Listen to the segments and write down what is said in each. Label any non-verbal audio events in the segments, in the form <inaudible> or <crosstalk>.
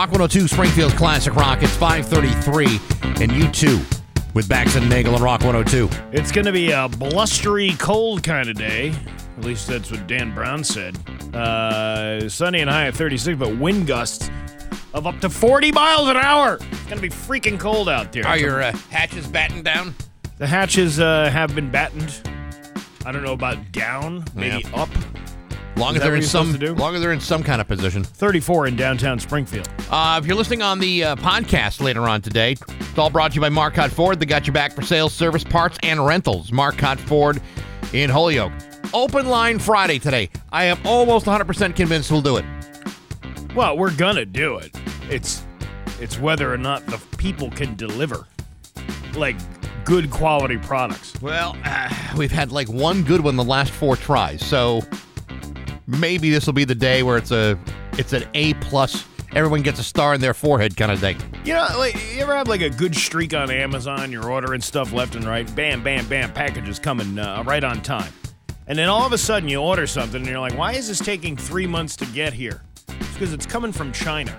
Rock 102, Springfield's Classic Rock. It's 533, and you too, with Bax and Nagle and Rock 102. It's going to be a blustery, cold kind of day. At least that's what Dan Brown said. Uh, sunny and high at 36, but wind gusts of up to 40 miles an hour. It's going to be freaking cold out there. Are your uh, hatches battened down? The hatches uh, have been battened. I don't know about down, maybe Yeah. up. Long as they're in some, supposed to do? long as they're in some kind of position. 34 in downtown Springfield. Uh, if you're listening on the uh, podcast later on today, it's all brought to you by Marcotte Ford. They got your back for sales, service, parts, and rentals. Marcotte Ford in Holyoke. Open line Friday today. I am almost 100% convinced we'll do it. Well, we're gonna do it. It's it's whether or not the people can deliver like good quality products. Well, uh, we've had like one good one the last four tries, so maybe this will be the day where it's a it's an A plus. Everyone gets a star in their forehead kind of thing. You know, like you ever have like a good streak on Amazon? You're ordering stuff left and right. Bam, bam, bam. Packages coming uh, right on time, and then all of a sudden you order something and you're like, "Why is this taking three months to get here?" It's because it's coming from China.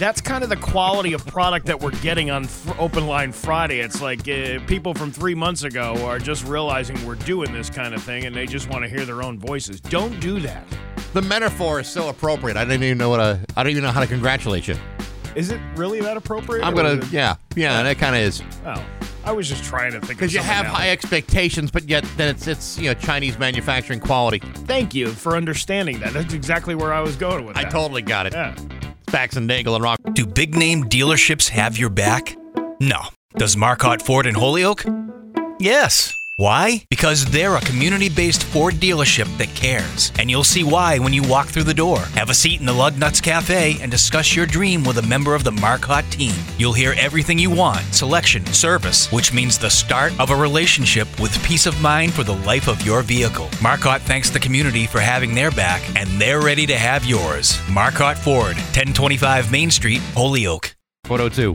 That's kind of the quality of product that we're getting on Fr- Open Line Friday. It's like uh, people from three months ago are just realizing we're doing this kind of thing, and they just want to hear their own voices. Don't do that. The metaphor is so appropriate. I didn't even know what a, I don't even know how to congratulate you. Is it really that appropriate? I'm gonna, it- yeah, yeah, that kind of is Oh, I was just trying to think. because Because you have high expectations, but yet then it's it's you know Chinese manufacturing quality. Thank you for understanding that. That's exactly where I was going with I that. totally got it. Yeah. And Nagle and Rock. Do big name dealerships have your back? No. Does Marcotte Ford in Holyoke? Yes. Why? Because they're a community based Ford dealership that cares. And you'll see why when you walk through the door. Have a seat in the Lug Nuts Cafe and discuss your dream with a member of the Marcotte team. You'll hear everything you want selection, service, which means the start of a relationship with peace of mind for the life of your vehicle. Marcotte thanks the community for having their back, and they're ready to have yours. Marcotte Ford, 1025 Main Street, Holyoke. 102.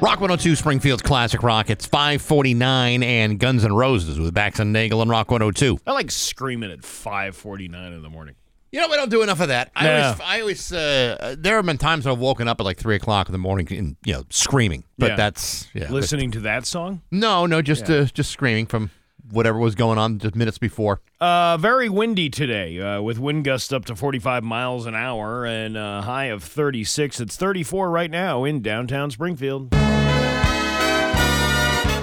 Rock 102, Springfield's Classic Rock. It's 549 and Guns N' Roses with Bax and Nagle and Rock 102. I like screaming at 5:49 in the morning. You know, we don't do enough of that. I always, I always, uh, there have been times I've woken up at like 3 o'clock in the morning and, you know, screaming. But Yeah. that's, yeah. but- Listening to that song. no, no, just, uh, just screaming from whatever was going on just minutes before. Uh, very windy today, uh, with wind gusts up to 45 miles an hour and a high of 36. It's 34 right now in downtown Springfield.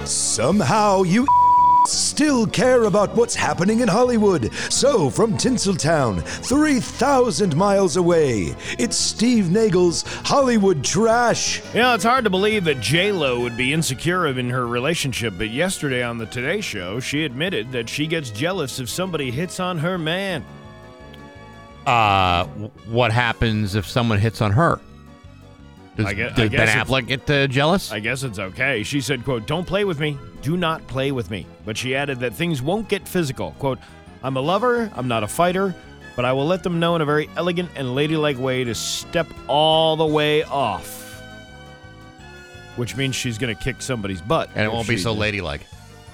Somehow you still care about what's happening in Hollywood. So, from Tinseltown, 3,000 miles away, it's Steve Nagle's Hollywood Trash. You know, it's hard to believe that J Lo would be insecure in her relationship, but yesterday on the Today Show, she admitted that she gets jealous if somebody hits on her man. Uh, what happens if someone hits on her? Does, I gue- I does Ben guess if- Affleck get uh, jealous? I guess it's okay. She said, quote, don't play with me. Do not play with me. But she added that things won't get physical. Quote, I'm a lover, I'm not a fighter, but I will let them know in a very elegant and ladylike way to step all the way off. Which means she's going to kick somebody's butt. and it won't be so ladylike.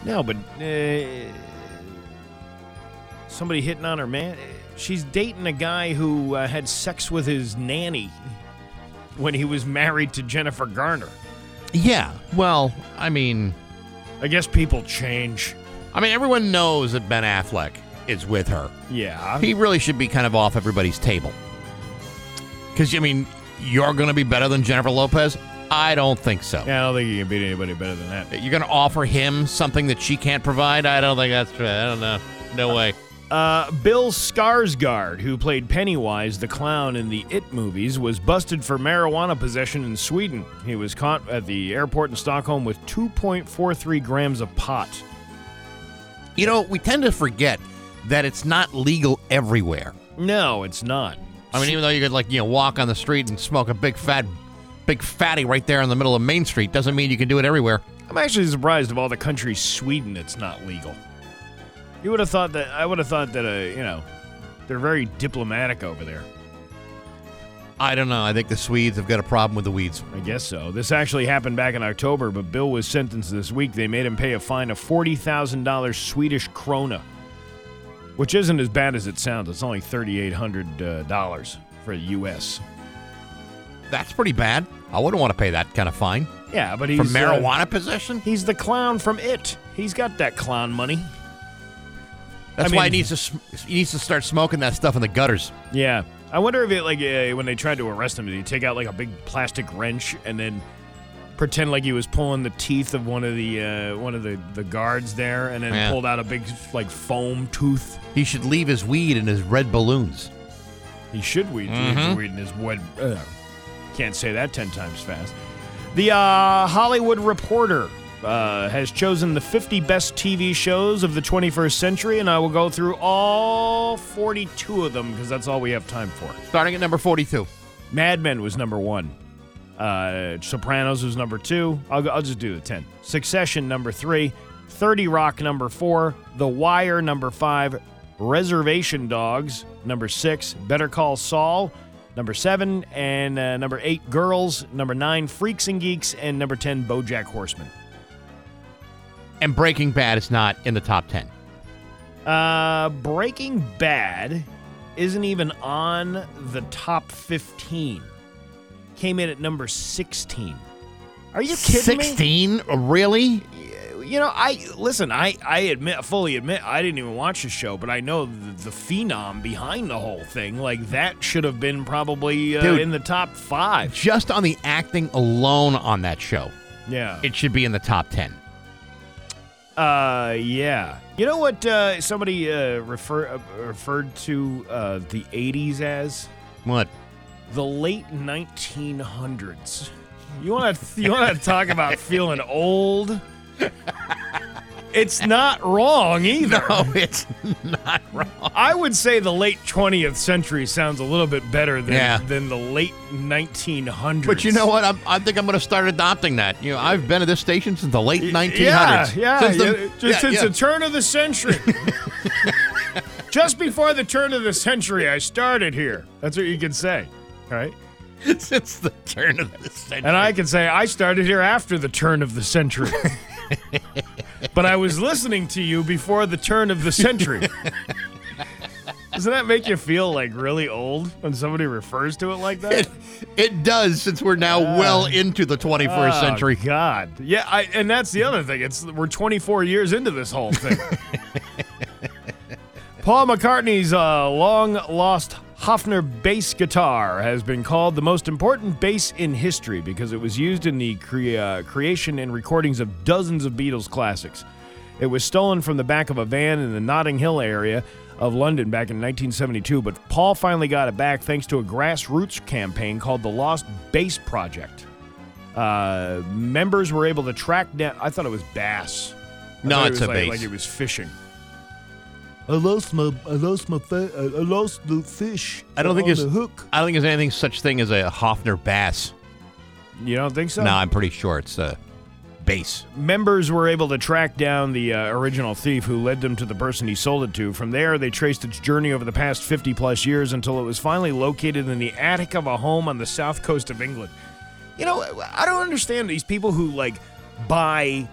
No, but uh, somebody hitting on her man. She's dating a guy who uh, had sex with his nanny when he was married to Jennifer Garner. Yeah. Well, I mean, I guess people change. I mean, everyone knows that Ben Affleck is with her. Yeah. He really should be kind of off everybody's table. Because I mean, you're going to be better than Jennifer Lopez. I don't think so. Yeah, I don't think you can beat anybody better than that. You're going to offer him something that she can't provide. I don't think that's true. I don't know. No way. Uh, Bill Skarsgård, who played Pennywise the clown in the It movies, was busted for marijuana possession in Sweden. He was caught at the airport in Stockholm with 2.43 grams of pot. You know, we tend to forget that it's not legal everywhere. No, it's not. I mean, even though you could like you know walk on the street and smoke a big fat, big fatty right there in the middle of Main Street, doesn't mean you can do it everywhere. I'm actually surprised of all the countries Sweden it's not legal. You would have thought that I would have thought that uh, you know they're very diplomatic over there. I don't know. I think the Swedes have got a problem with the weeds. I guess so. This actually happened back in October, but Bill was sentenced this week. They made him pay a fine of forty thousand dollars Swedish krona. which isn't as bad as it sounds. It's only thirty-eight hundred uh, dollars for the U.S. That's pretty bad. I wouldn't want to pay that kind of fine Yeah, but he's for uh, marijuana possession. he's the clown from It. He's got that clown money. That's I why he needs to sm- he needs to start smoking that stuff in the gutters. Yeah. I wonder if it like uh, when they tried to arrest him, did he take out like a big plastic wrench and then pretend like he was pulling the teeth of one of the uh, one of the, the guards there, and then Yeah. pulled out a big like foam tooth? He should leave his weed in his red balloons. He should weed, Mm-hmm. weed in his wood. Uh, can't say that ten times fast. The uh, Hollywood Reporter uh, has chosen the 50 best TV shows of the 21st century, and I will go through all 42 of them because that's all we have time for. Starting at number 42. Mad Men was number one. Uh, Sopranos was number two. I'll, I'll just do the 10. Succession, number three. 30 Rock, number four. The Wire, number five. Reservation Dogs, number six. Better Call Saul, number seven. And uh, number eight, Girls. Number nine, Freaks and Geeks. And number 10, Bojack Horseman. And Breaking Bad is not in the top 10. Uh, Breaking Bad isn't even on the top 15. Came in at number 16. Are you kidding me? 16? Really? You know, I listen. I I admit, fully admit, I didn't even watch the show, but I know the, the phenom behind the whole thing. Like that should have been probably uh, Dude. in the top five. Just on the acting alone on that show, Yeah. it should be in the top 10. Uh, yeah. You know what? Uh, somebody uh, refer uh, referred to uh, the '80s as What? the late 1900s. You want to you want to talk about feeling old? It's not wrong either. <laughs> No, it's not wrong. I would say the late 20th century sounds a little bit better than Yeah. than the late 1900s. But you know what? I'm, I think I'm going to start adopting that. You know, I've been at this station since the late 1900s. Yeah, yeah, Since the- yeah, just yeah, since the turn of the century. <laughs> just before the turn of the century, I started here. That's what you can say, right? <laughs> since the turn of the century. And I can say I started here after the turn of the century. But I was listening to you before the turn of the century. Doesn't that make you feel like really old when somebody refers to it like that? it, it does, since we're now well into the 21st Oh, century. God. Yeah, I, and that's the other thing. It's we're 24 years into this whole thing. <laughs> Paul McCartney's uh, long lost Hofner bass guitar has been called the most important bass in history because it was used in the cre- uh, creation and recordings of dozens of Beatles classics. It was stolen from the back of a van in the Notting Hill area of London back in 1972, but Paul finally got it back thanks to a grassroots campaign called the Lost Bass Project. Uh, members were able to track down. I thought it was bass. I No, thought it it's was a like, bass. Like it was fishing. I lost my I lost my fa- I I lost the fish. I don't think on it's the hook. I don't think there's anything such thing as a Hofner bass. You don't think so? No, I'm pretty sure it's a bass. Members were able to track down the uh, original thief who led them to the person he sold it to. From there, they traced its journey over the past 50 plus years until it was finally located in the attic of a home on the south coast of England. You know, I don't understand these people who like buy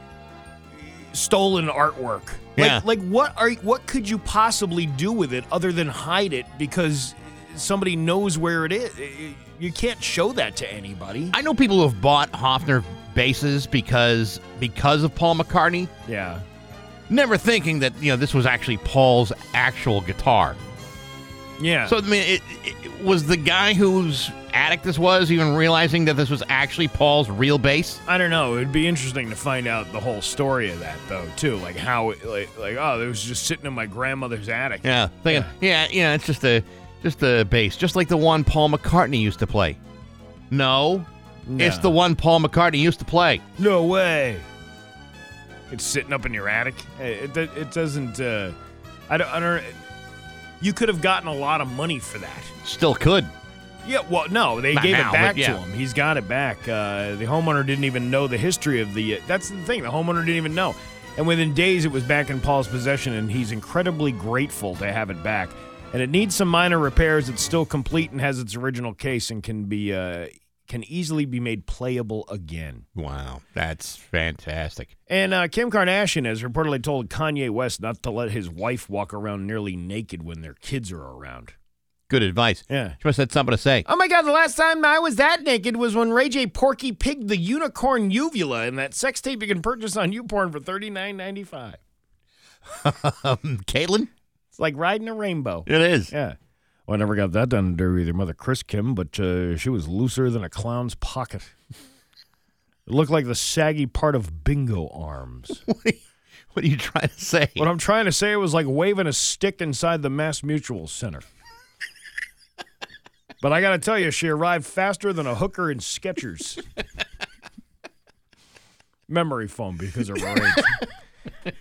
stolen artwork. Yeah. Like, like what are what could you possibly do with it other than hide it because somebody knows where it is? You can't show that to anybody. I know people who have bought Hofner bases because because of Paul McCartney, Yeah. never thinking that you know this was actually Paul's actual guitar. Yeah. So I mean, it, it was the guy whose attic this was even realizing that this was actually Paul's real bass. I don't know. It'd be interesting to find out the whole story of that, though, too. Like how, it, like, like oh, it was just sitting in my grandmother's attic. Yeah, thinking, yeah, yeah, it's just a just a bass, just like the one Paul McCartney used to play. No, it's the one Paul McCartney used to play. No way. It's sitting up in your attic. It, it, it doesn't. Uh, I don't. I don't. You could have gotten a lot of money for that. Still could. Yeah. Well, no, they Not gave now, it back but yeah. to him. He's got it back. Uh, the homeowner didn't even know the history of the. that's the thing. The homeowner didn't even know. And within days, it was back in Paul's possession, and he's incredibly grateful to have it back. And it needs some minor repairs. It's still complete and has its original case and can be uh, can easily be made playable again. Wow, that's fantastic. And uh, Kim Kardashian has reportedly told Kanye West not to let his wife walk around nearly naked when their kids are around. Good advice. Yeah. She must have had something to say. Oh my God, the last time I was that naked was when Ray J. Porky pigged the unicorn uvula in that sex tape you can purchase on YouPorn for thirty nine ninety five. <laughs> Um, Caitlin? It's like riding a rainbow. It is. Yeah. Well, I never got that done to either mother Chris Kim, but uh, she was looser than a clown's pocket. It looked like the saggy part of bingo arms. <laughs> What are, you, what are you trying to say? what I'm trying to say was like waving a stick inside the Mass Mutual Center. <laughs> but I got to tell you, she arrived faster than a hooker in Skechers. <laughs> Memory foam because of her age.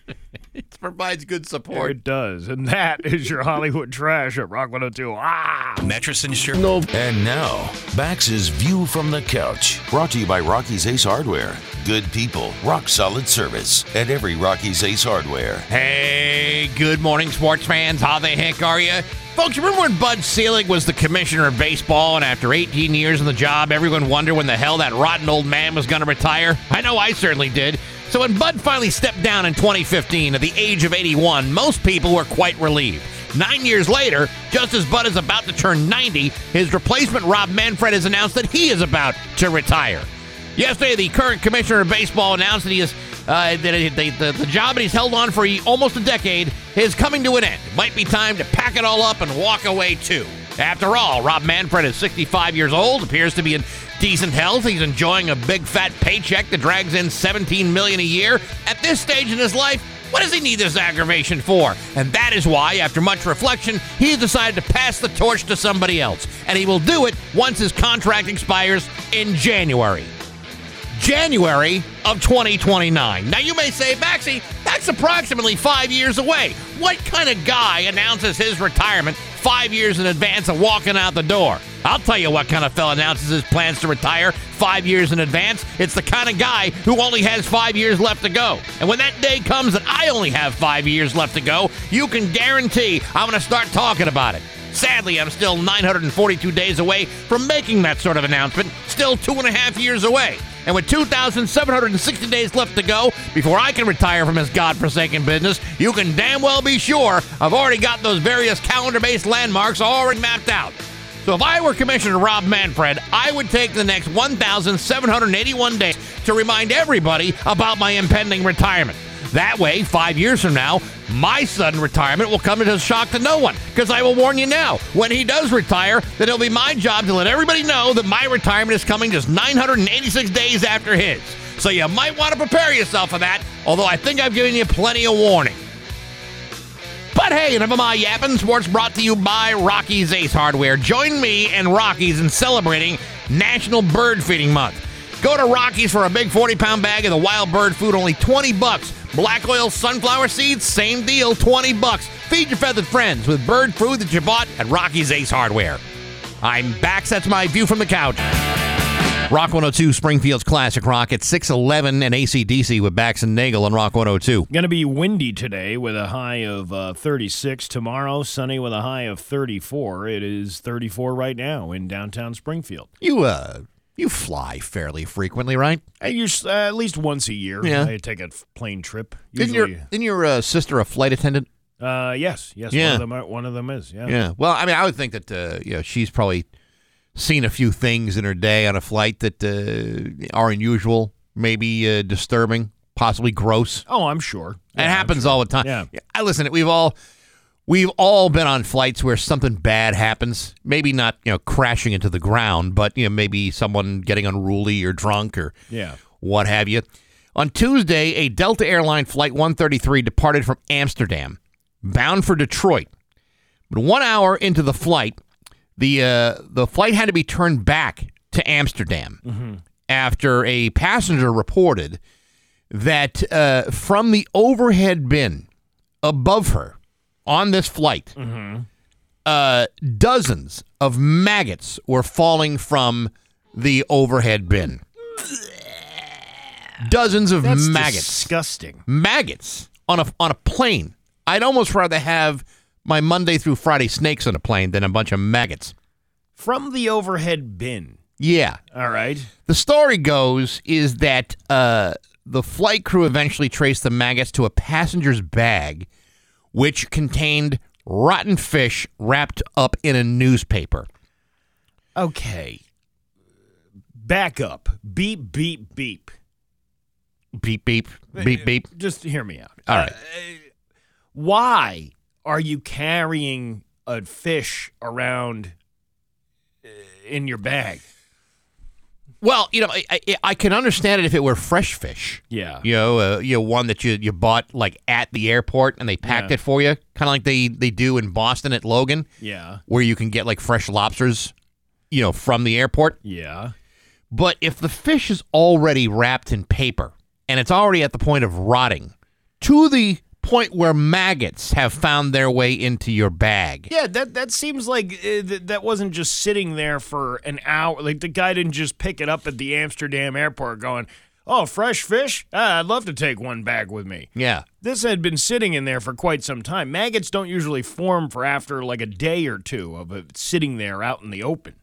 It provides good Or support. it does. And that <laughs> is your Hollywood trash at Rock 102. Ah! Mattress Insure. And now, Bax's View from the Couch, brought to you by Rocky's Ace Hardware. Good people, rock solid service at every Rocky's Ace Hardware. Hey, good morning, sports fans. How the heck are you? Folks, remember when Bud Selig was the commissioner of baseball, and after 18 years on the job, everyone wondered when the hell that rotten old man was going to retire? I know I certainly did. So when Bud finally stepped down in 2015 at the age of 81, most people were quite relieved. Nine years later, just as Bud is about to turn 90, his replacement Rob Manfred has announced that he is about to retire. Yesterday, the current commissioner of baseball announced that he is uh, that the, the, the job that he's held on for almost a decade is coming to an end. It might be time to pack it all up and walk away too. After all, Rob Manfred is 65 years old, appears to be in decent health. He's enjoying a big fat paycheck that drags in 17 million a year. At this stage in his life, what does he need this aggravation for? And that is why, after much reflection, he has decided to pass the torch to somebody else. And he will do it once his contract expires in January. January of 2029. Now, you may say, Baxi, that's approximately five years away. What kind of guy announces his retirement five years in advance of walking out the door? I'll tell you what kind of fella announces his plans to retire five years in advance. It's the kind of guy who only has five years left to go. And when that day comes that I only have five years left to go, you can guarantee I'm going to start talking about it. Sadly, I'm still 942 days away from making that sort of announcement, still two and a half years away. And with 2,760 days left to go before I can retire from this godforsaken business, you can damn well be sure I've already got those various calendar based landmarks already mapped out. So if I were Commissioner Rob Manfred, I would take the next 1,781 days to remind everybody about my impending retirement. That way, five years from now, my sudden retirement will come as a shock to no one. Because I will warn you now, when he does retire, that it'll be my job to let everybody know that my retirement is coming just 986 days after his. So you might want to prepare yourself for that, although I think I've given you plenty of warning. But hey, enough of my yapping. Sports brought to you by Rocky's Ace Hardware. Join me and Rocky's in celebrating National Bird Feeding Month. Go to Rocky's for a big 40 pound bag of the wild bird food, only 20 bucks. Black oil sunflower seeds, same deal, 20 bucks. Feed your feathered friends with bird food that you bought at Rocky's Ace Hardware. I'm back. That's my view from the couch. Rock 102, Springfield's Classic Rock at 611 and ACDC with Bax and Nagle on Rock 102. Going to be windy today with a high of uh, 36. Tomorrow, sunny with a high of 34. It is 34 right now in downtown Springfield. You, uh, you fly fairly frequently, right? I use, uh, at least once a year. Yeah. I take a plane trip. Isn't your, Usually, isn't your uh, sister a flight attendant? uh, yes, yes. Yeah. One of them. Are, one of them is. Yeah. Yeah. Well, I mean, I would think that uh, you know she's probably seen a few things in her day on a flight that uh, are unusual, maybe uh, disturbing, possibly gross. Oh, I'm sure. it Yeah, I'm happens all the time. Yeah. I listen. We've all we've all been on flights where something bad happens. Maybe not you know crashing into the ground, but you know maybe someone getting unruly or drunk or Yeah. what have you. On Tuesday, a Delta Airline Flight 133 departed from Amsterdam, bound for Detroit. But one hour into the flight, the uh, the flight had to be turned back to Amsterdam after a passenger reported that uh, from the overhead bin above her on this flight, uh, dozens of maggots were falling from the overhead bin. Dozens of That's maggots disgusting. maggots on a on a plane. I'd almost rather have my Monday through Friday snakes on a plane than a bunch of maggots. From the overhead bin. Yeah. All right. The story goes is that uh, the flight crew eventually traced the maggots to a passenger's bag, which contained rotten fish wrapped up in a newspaper. Okay. Back up. Beep, beep, beep. Beep, beep, beep, beep. Just hear me out. All right. Uh, why are you carrying a fish around uh, in your bag? Well, you know, I, I, I can understand it if it were fresh fish. Yeah. You know, uh, you know, one that you, you bought like at the airport and they packed Yeah. it for you, kind of like they, they do in Boston at Logan, Yeah. where you can get like fresh lobsters, you know, from the airport. Yeah. But if the fish is already wrapped in paper and it's already at the point of rotting, to the point where maggots have found their way into your bag. Yeah, that that seems like uh, th- that wasn't just sitting there for an hour. Like the guy didn't just pick it up at the Amsterdam airport going, "Oh, fresh fish? Ah, I'd love to take one bag with me." Yeah. This had been sitting in there for quite some time. Maggots don't usually form for after like a day or two of it sitting there out in the open.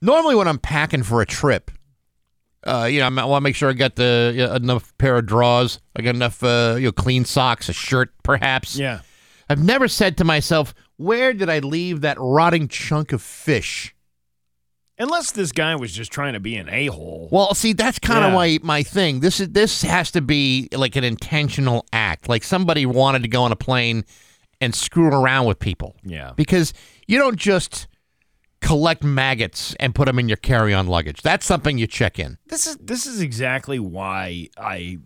Normally, when I'm packing for a trip, uh, you know, I want to make sure I got the enough pair of drawers, I got enough, uh, you know, clean socks, a shirt, perhaps. Yeah. I've never said to myself, "Where did I leave that rotting chunk of fish?" Unless this guy was just trying to be an a-hole. Well, see, that's kind of Yeah. my my thing. This is this has to be like an intentional act. Like somebody wanted to go on a plane and screw around with people. Yeah. Because you don't just collect maggots and put them in your carry-on luggage. That's something you check in. This is this is exactly why I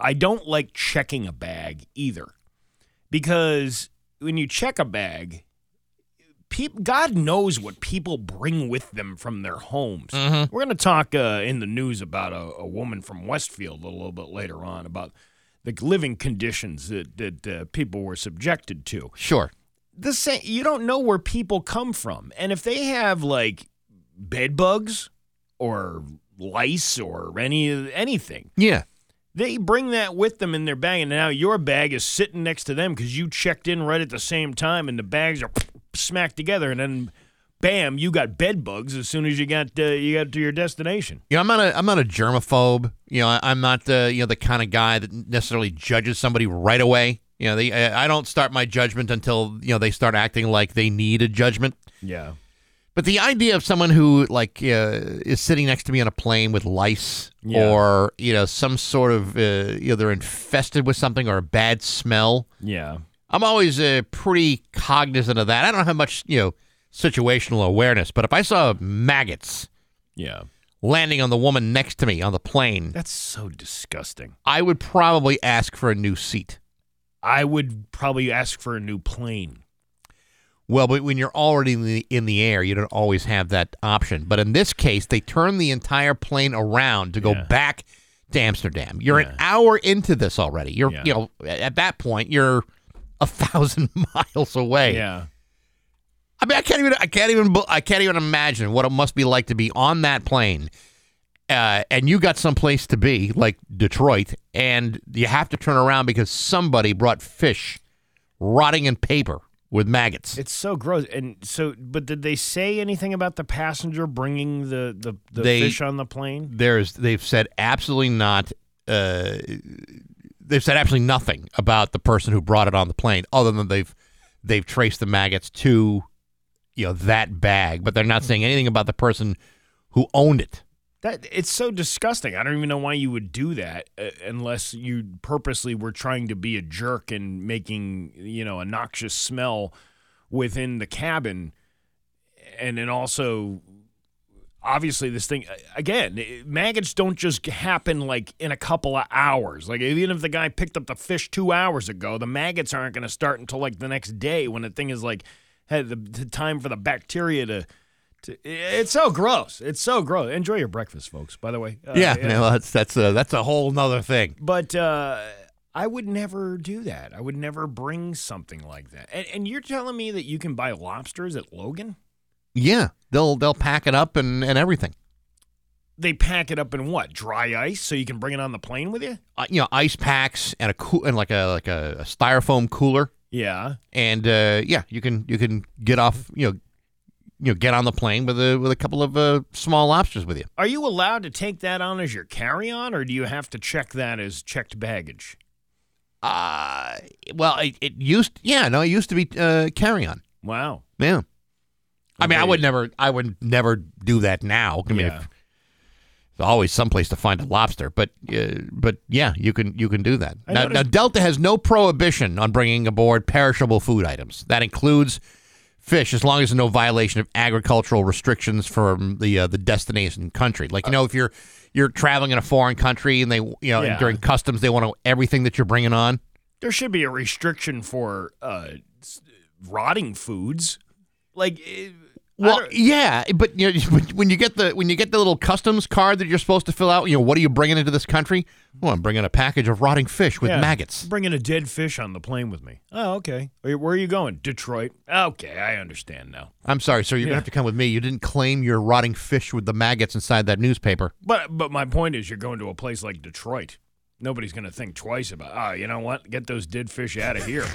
I don't like checking a bag either. Because when you check a bag, God knows what people bring with them from their homes. We're going to talk uh, in the news about a, a woman from Westfield a little bit later on about the living conditions that, that uh, people were subjected to Sure. The same you don't know where people come from and if they have like bed bugs or lice or any anything Yeah. they bring that with them in their bag and now your bag is sitting next to them because you checked in right at the same time and the bags are smacked together and then bam you got bed bugs as soon as you got uh, you got to your destination You know, I'm not a I'm not a germaphobe. You know, I, I'm not the you know the kind of guy that necessarily judges somebody right away. You know, they I don't start my judgment until you know they start acting like they need a judgment. yeah But the idea of someone who like uh, is sitting next to me on a plane with lice Yeah. or you know some sort of uh, you know they're infested with something or a bad smell, yeah I'm always uh, pretty cognizant of that. I don't have much you know situational awareness, but if I saw maggots yeah landing on the woman next to me on the plane, that's so disgusting I would probably ask for a new seat. I would probably ask for a new plane Well, but when you're already in the, in the air, you don't always have that option. But in this case, they turn the entire plane around to go Yeah. back to Amsterdam. You're an Yeah. hour into this already. You're, Yeah. you know, at that point, you're a <laughs> thousand miles away. yeah I mean, I can't even, I can't even, I can't even imagine what it must be like to be on that plane, uh, and you got someplace to be, like Detroit, and you have to turn around because somebody brought fish rotting in paper with maggots. It's so gross. And so, but did they say anything about the passenger bringing the the, the They- fish on the plane? there's they've said absolutely not uh, they've said absolutely nothing about the person who brought it on the plane other than they've they've traced the maggots to you know that bag but they're not saying anything about the person who owned it That it's so disgusting. I don't even know why you would do that uh, unless you purposely were trying to be a jerk and making you know a noxious smell within the cabin, and then also. Obviously, this thing again. Maggots don't just happen like in a couple of hours. Like even if the guy picked up the fish two hours ago, the maggots aren't going to start until like the next day when the thing is like had the, the time for the bacteria to to- It's so gross. It's so gross. Enjoy your breakfast, folks. By the way. Uh, yeah, no, that's that's a, that's a whole nother thing But uh, I would never do that. I would never bring something like that. And, and you're telling me that you can buy lobsters at Logan? yeah they'll they'll pack it up and and everything They pack it up in what? Dry ice, so you can bring it on the plane with you? uh, you know ice packs and a cool and like a like a, a styrofoam cooler Yeah. and uh, yeah you can you can get off you know you know get on the plane with a with a couple of uh, small lobsters with you. Are you allowed to take that on as your carry-on, or do you have to check that as checked baggage? Uh, well, it, it used yeah no it used to be uh, carry on. Wow. Yeah. I mean, I would never, I would never do that now. I mean, Yeah. if- there's always someplace to find a lobster, but, uh, but yeah, you can, you can do that. Now, noticed- now, Delta has no prohibition on bringing aboard perishable food items. That includes fish, as long as there's no violation of agricultural restrictions from the uh, the destination country. Like you know, if you're you're traveling in a foreign country and they, you know, Yeah. during customs they want to everything that you're bringing on. There should be a restriction for uh, s- rotting foods. Like, eh, Well, yeah, but you know, <laughs> when you get the when you get the little customs card that you're supposed to fill out, you know, what are you bringing into this country? Well, I'm bringing a package of rotting fish with yeah, maggots. Bringing a dead fish on the plane with me. Oh, okay. Where where are you going? Detroit. Okay, I understand now. I'm sorry, sir. You're Yeah. gonna have to come with me. You didn't claim your rotting fish with the maggots inside that newspaper. But but my point is, you're going to a place like Detroit. Nobody's going to think twice about. Oh, you know what? Get those dead fish out of <laughs> here.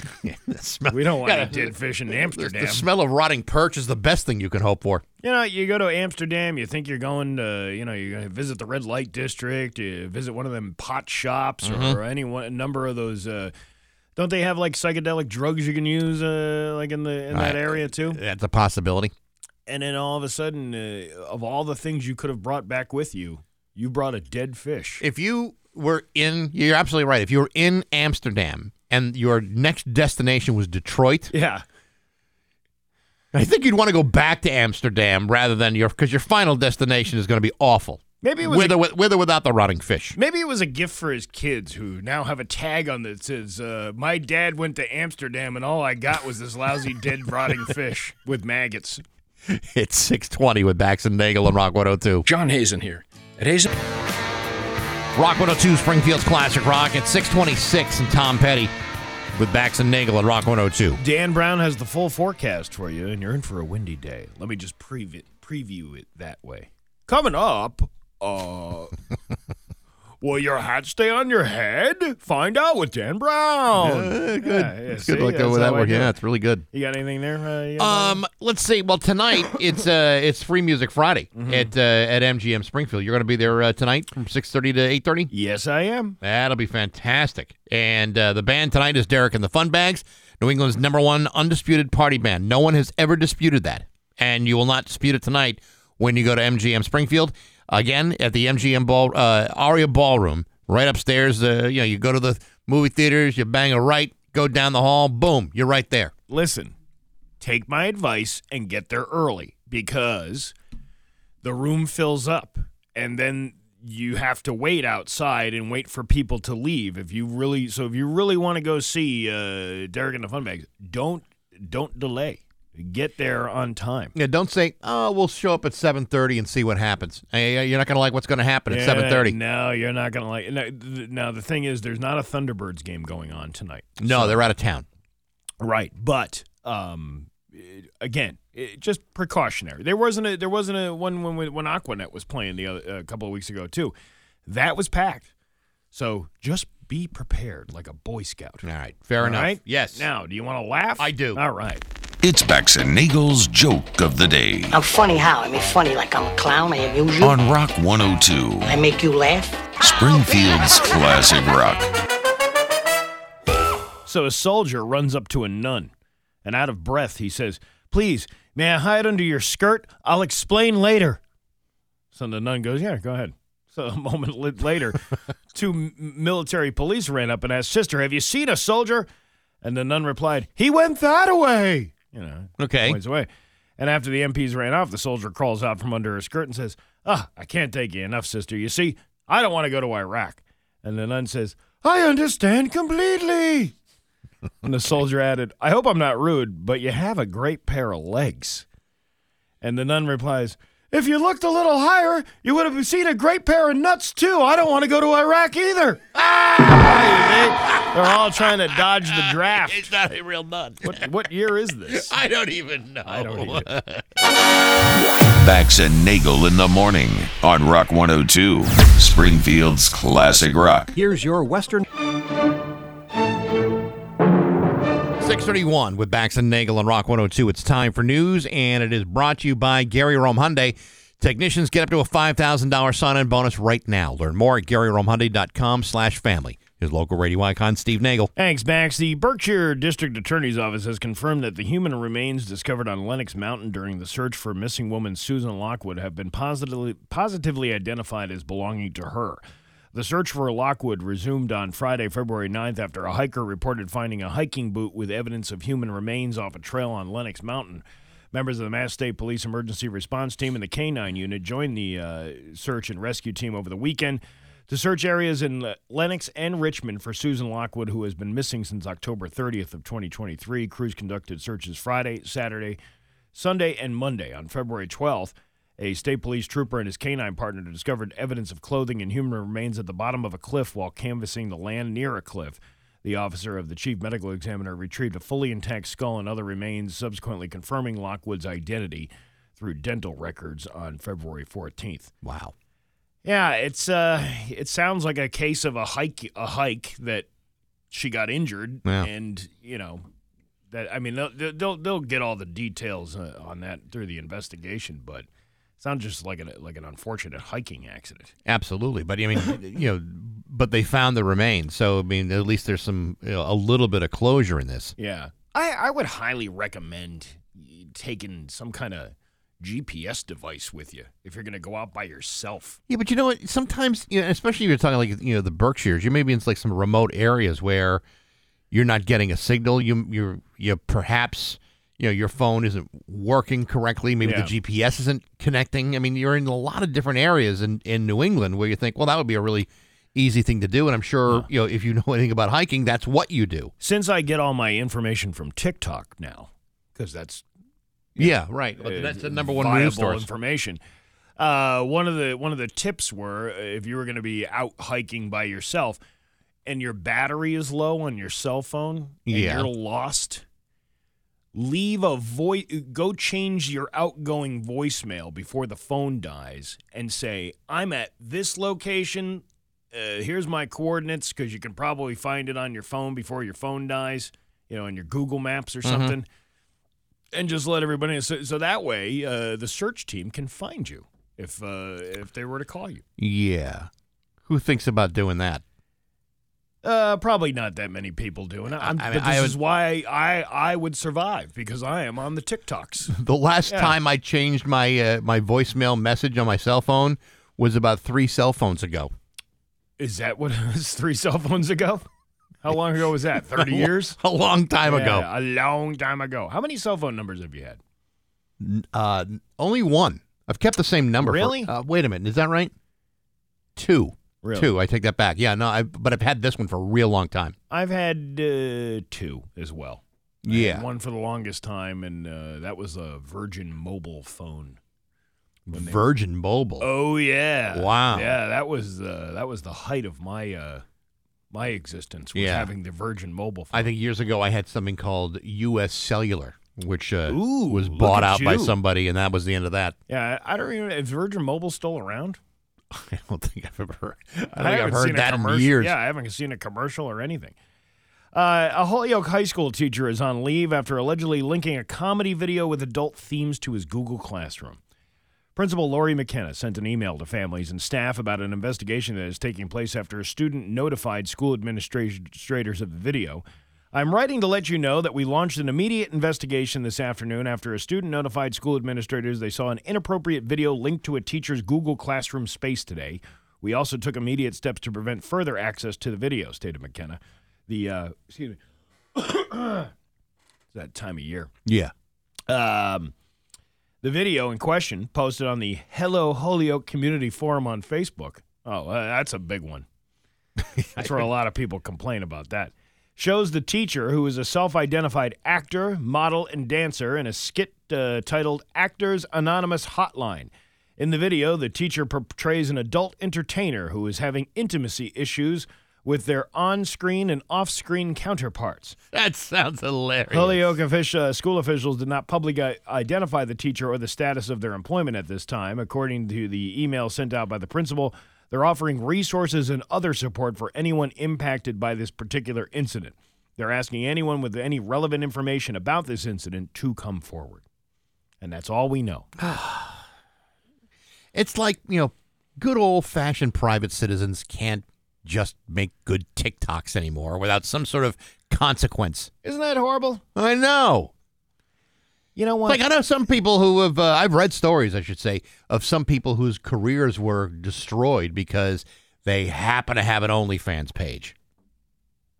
the smell, we don't want Yeah, any <laughs> dead fish in <laughs> Amsterdam. the smell of rotting perch is the best thing you can hope for. You know, you go to Amsterdam, you think you're going to, you know, you're going to visit the red light district, you visit one of them pot shops or any one a number of those. Uh, don't they have like psychedelic drugs you can use, uh, like in the in that I- area too? That's a possibility. And then all of a sudden, uh, of all the things you could have brought back with you, you brought a dead fish. If you were in, you're absolutely right. If you were in Amsterdam and your next destination was Detroit, yeah, I think you'd want to go back to Amsterdam rather than your because your final destination is going to be awful. maybe it was with a, or, with, with or without the rotting fish. maybe it was a gift for his kids who now have a tag on that says, uh, "My dad went to Amsterdam and all I got was this lousy dead rotting fish with maggots." <laughs> It's 620 with Bax and Nagle and Rock 102. John Hazen here. At Hazen. Rock 102, Springfield's Classic Rock. It's 626 and Tom Petty with Bax and Nagle at Rock 102. Dan Brown has the full forecast for you, and you're in for a windy day. Let me just preview preview it that way. Coming up, uh, will your hat stay on your head? Find out with Dan Brown. good. Yeah, yeah, it's see, good look that's over that how one. Yeah, it's really good. You got anything there? Uh, got Um, let's see. Well, tonight <laughs> it's uh it's Free Music Friday at uh, at MGM Springfield. You're going to be there uh, tonight from 6:30 to 8:30. yes, I am. That'll be fantastic. And uh, the band tonight is Derek and the Fun Bags, New England's number one undisputed party band. No one has ever disputed that, and you will not dispute it tonight when you go to MGM Springfield. Again, at the MGM Ball uh, Aria Ballroom, right upstairs. Uh, you know, you go to the movie theaters, you bang a right, go down the hall, boom, you're right there. Listen, take my advice and get there early because the room fills up and then you have to wait outside and wait for people to leave if you really so if you really want to go see uh Derek and the Funbags don't don't delay get there on time Yeah, don't say, "Oh, we'll show up at 7:30 and see what happens." Hey, you're not going to like what's going to happen at Yeah, 7:30. no you're not gonna like no, th- now the thing is there's not a Thunderbirds game going on tonight No, they're out of town. Right, but um, again, it, just precautionary. There wasn't a there wasn't a one when when Aquanet was playing the other a couple of weeks ago too. That was packed, so just be prepared like a Boy Scout. All right, fair All enough. right? Yes. Now, do you want to laugh? I do. All right. It's Bax and Nagle's joke of the day I'm funny how? I mean, funny like I'm a clown. I amuse you. on Rock 102, I make you laugh. Springfield's <laughs> classic rock. So a soldier runs up to a nun, and out of breath, he says, "Please, may I hide under your skirt? I'll explain later." So the nun goes, "Yeah, go ahead." So a <laughs> moment later, <laughs> two military police ran up and asked, "Sister, have you seen a soldier?" And the nun replied, "He went that way." You know, Okay. points away. And after the MPs ran off, the soldier crawls out from under her skirt and says, Ah, I can't take you enough, sister. You see, I don't want to go to Iraq. And the nun says, I understand completely. <laughs> and the soldier added, I hope I'm not rude, but you have a great pair of legs. And the nun replies, If you looked a little higher, you would have seen a great pair of nuts, too. I don't want to go to Iraq either. Ah! They're all trying to dodge the draft. It's not a real nut. What, what year is this? <laughs> I don't even know. I don't either. <laughs> Bax and Nagle in the morning on Rock 102, Springfield's classic rock. Here's your Western. 6 631 with Bax and Nagle on Rock 102. It's time for news, and it is brought to you by Gary Rome Hyundai. Technicians get up to a $5,000 sign-in bonus right now. Learn more at GaryRomeHyundai.com slash family. His local radio icon, Steve Nagle. Thanks, Max. The Berkshire District Attorney's Office has confirmed that the human remains discovered on Lenox Mountain during the search for missing woman Susan Lockwood have been positively, positively identified as belonging to her. The search for Lockwood resumed on Friday, February 9th, after a hiker reported finding a hiking boot with evidence of human remains off a trail on Lenox Mountain. Members of the Mass State Police Emergency Response Team and the K9 unit joined the uh, search and rescue team over the weekend to search areas in Lenox and Richmond for Susan Lockwood, who has been missing since October 30th of 2023. Crews conducted searches Friday, Saturday, Sunday, and Monday. On February 12th, a state police trooper and his canine partner discovered evidence of clothing and human remains at the bottom of a cliff while canvassing the land near a cliff. The officer of the chief medical examiner retrieved a fully intact skull and other remains, subsequently confirming Lockwood's identity through dental records on February 14th. Wow. Yeah, it's uh, it sounds like a case of a hike, a hike that she got injured, Yeah. and you know that I mean they'll they'll, they'll get all the details uh, on that through the investigation, but sounds just like an like an unfortunate hiking accident. Absolutely, but I mean, <laughs> you know, but they found the remains, so I mean, at least there's some you know, a little bit of closure in this. Yeah, I I would highly recommend taking some kind of GPS device with you if you're going to go out by yourself. Yeah, but you know what? Sometimes, you know, especially if you're talking like you know the Berkshires, you may be in like some remote areas where you're not getting a signal. You you you perhaps you know your phone isn't working correctly. Maybe Yeah. the GPS isn't connecting. I mean, you're in a lot of different areas in in New England where you think, well, that would be a really easy thing to do. And I'm sure you know if you know <laughs> anything about hiking, that's what you do. Since I get all my information from TikTok now, because that's Yeah, right. But uh, that's the number one news source. information. Uh, one of the one of the tips were uh, if you were going to be out hiking by yourself and your battery is low on your cell phone and Yeah. you're lost, leave a voice. Go change your outgoing voicemail before the phone dies and say, "I'm at this location. Uh, here's my coordinates," because you can probably find it on your phone before your phone dies. You know, on your Google Maps or something and just let everybody know. So, so that way, uh, the search team can find you if uh, if they were to call you. Yeah. Who thinks about doing that? Uh, probably not that many people doing it. I'm, I mean, but this I is why I I would survive because I am on the TikToks. <laughs> The last Yeah. time I changed my uh, my voicemail message on my cell phone was about three cell phones ago. is that what it was three cell phones ago? How long ago was that? <laughs> Thirty years? A long time Yeah, ago. A long time ago. How many cell phone numbers have you had? Uh, only one. I've kept the same number. for- Really? uh, wait a minute. Is that right? Two. Really? Two. I take that back. Yeah. No. I. But I've had this one for a real long time. I've had uh, two as well. I Yeah. one for the longest time, and uh, that was a Virgin mobile phone. Virgin Mobile. Oh yeah! Wow. Yeah, that was uh, that was the height of my uh, my existence was Yeah. having the Virgin Mobile. Phone. I think years ago I had something called U.S. Cellular, which uh, Ooh, was bought out by somebody, and that was the end of that. Yeah, I I don't even. Is Virgin Mobile still around? <laughs> I don't think I've ever heard. I think haven't I've heard seen a that in years. Yeah, I haven't seen a commercial or anything. Uh, a Holyoke High School teacher is on leave after allegedly linking a comedy video with adult themes to his Google Classroom. Principal Lori McKenna sent an email to families and staff about an investigation that is taking place after a student notified school administrators of the video. I'm writing to let you know that we launched an immediate investigation this afternoon after a student notified school administrators they saw an inappropriate video linked to a teacher's Google Classroom space today. We also took immediate steps to prevent further access to the video, stated McKenna. The, uh, excuse me, <coughs> it's that time of year. Yeah. Um, the video in question, posted on the Hello Holyoke Community Forum on Facebook. Oh, uh, that's a big one. <laughs> That's where a lot of people complain about that. Shows the teacher, who is a self identified actor, model, and dancer, in a skit uh, titled Actors Anonymous Hotline. In the video, the teacher portrays an adult entertainer who is having intimacy issues with their on screen and off screen counterparts. That sounds hilarious. Holyoke official, uh, school officials did not publicly identify the teacher or the status of their employment at this time. According to the email sent out by the principal, they're offering resources and other support for anyone impacted by this particular incident. They're asking anyone with any relevant information about this incident to come forward. And that's all we know. <sighs> It's like, you know, good old fashioned private citizens can't just make good TikToks anymore without some sort of consequence. Isn't that horrible? I know. You know what? Like I know some people who have uh, I've read stories, I should say, of some people whose careers were destroyed because they happen to have an OnlyFans page.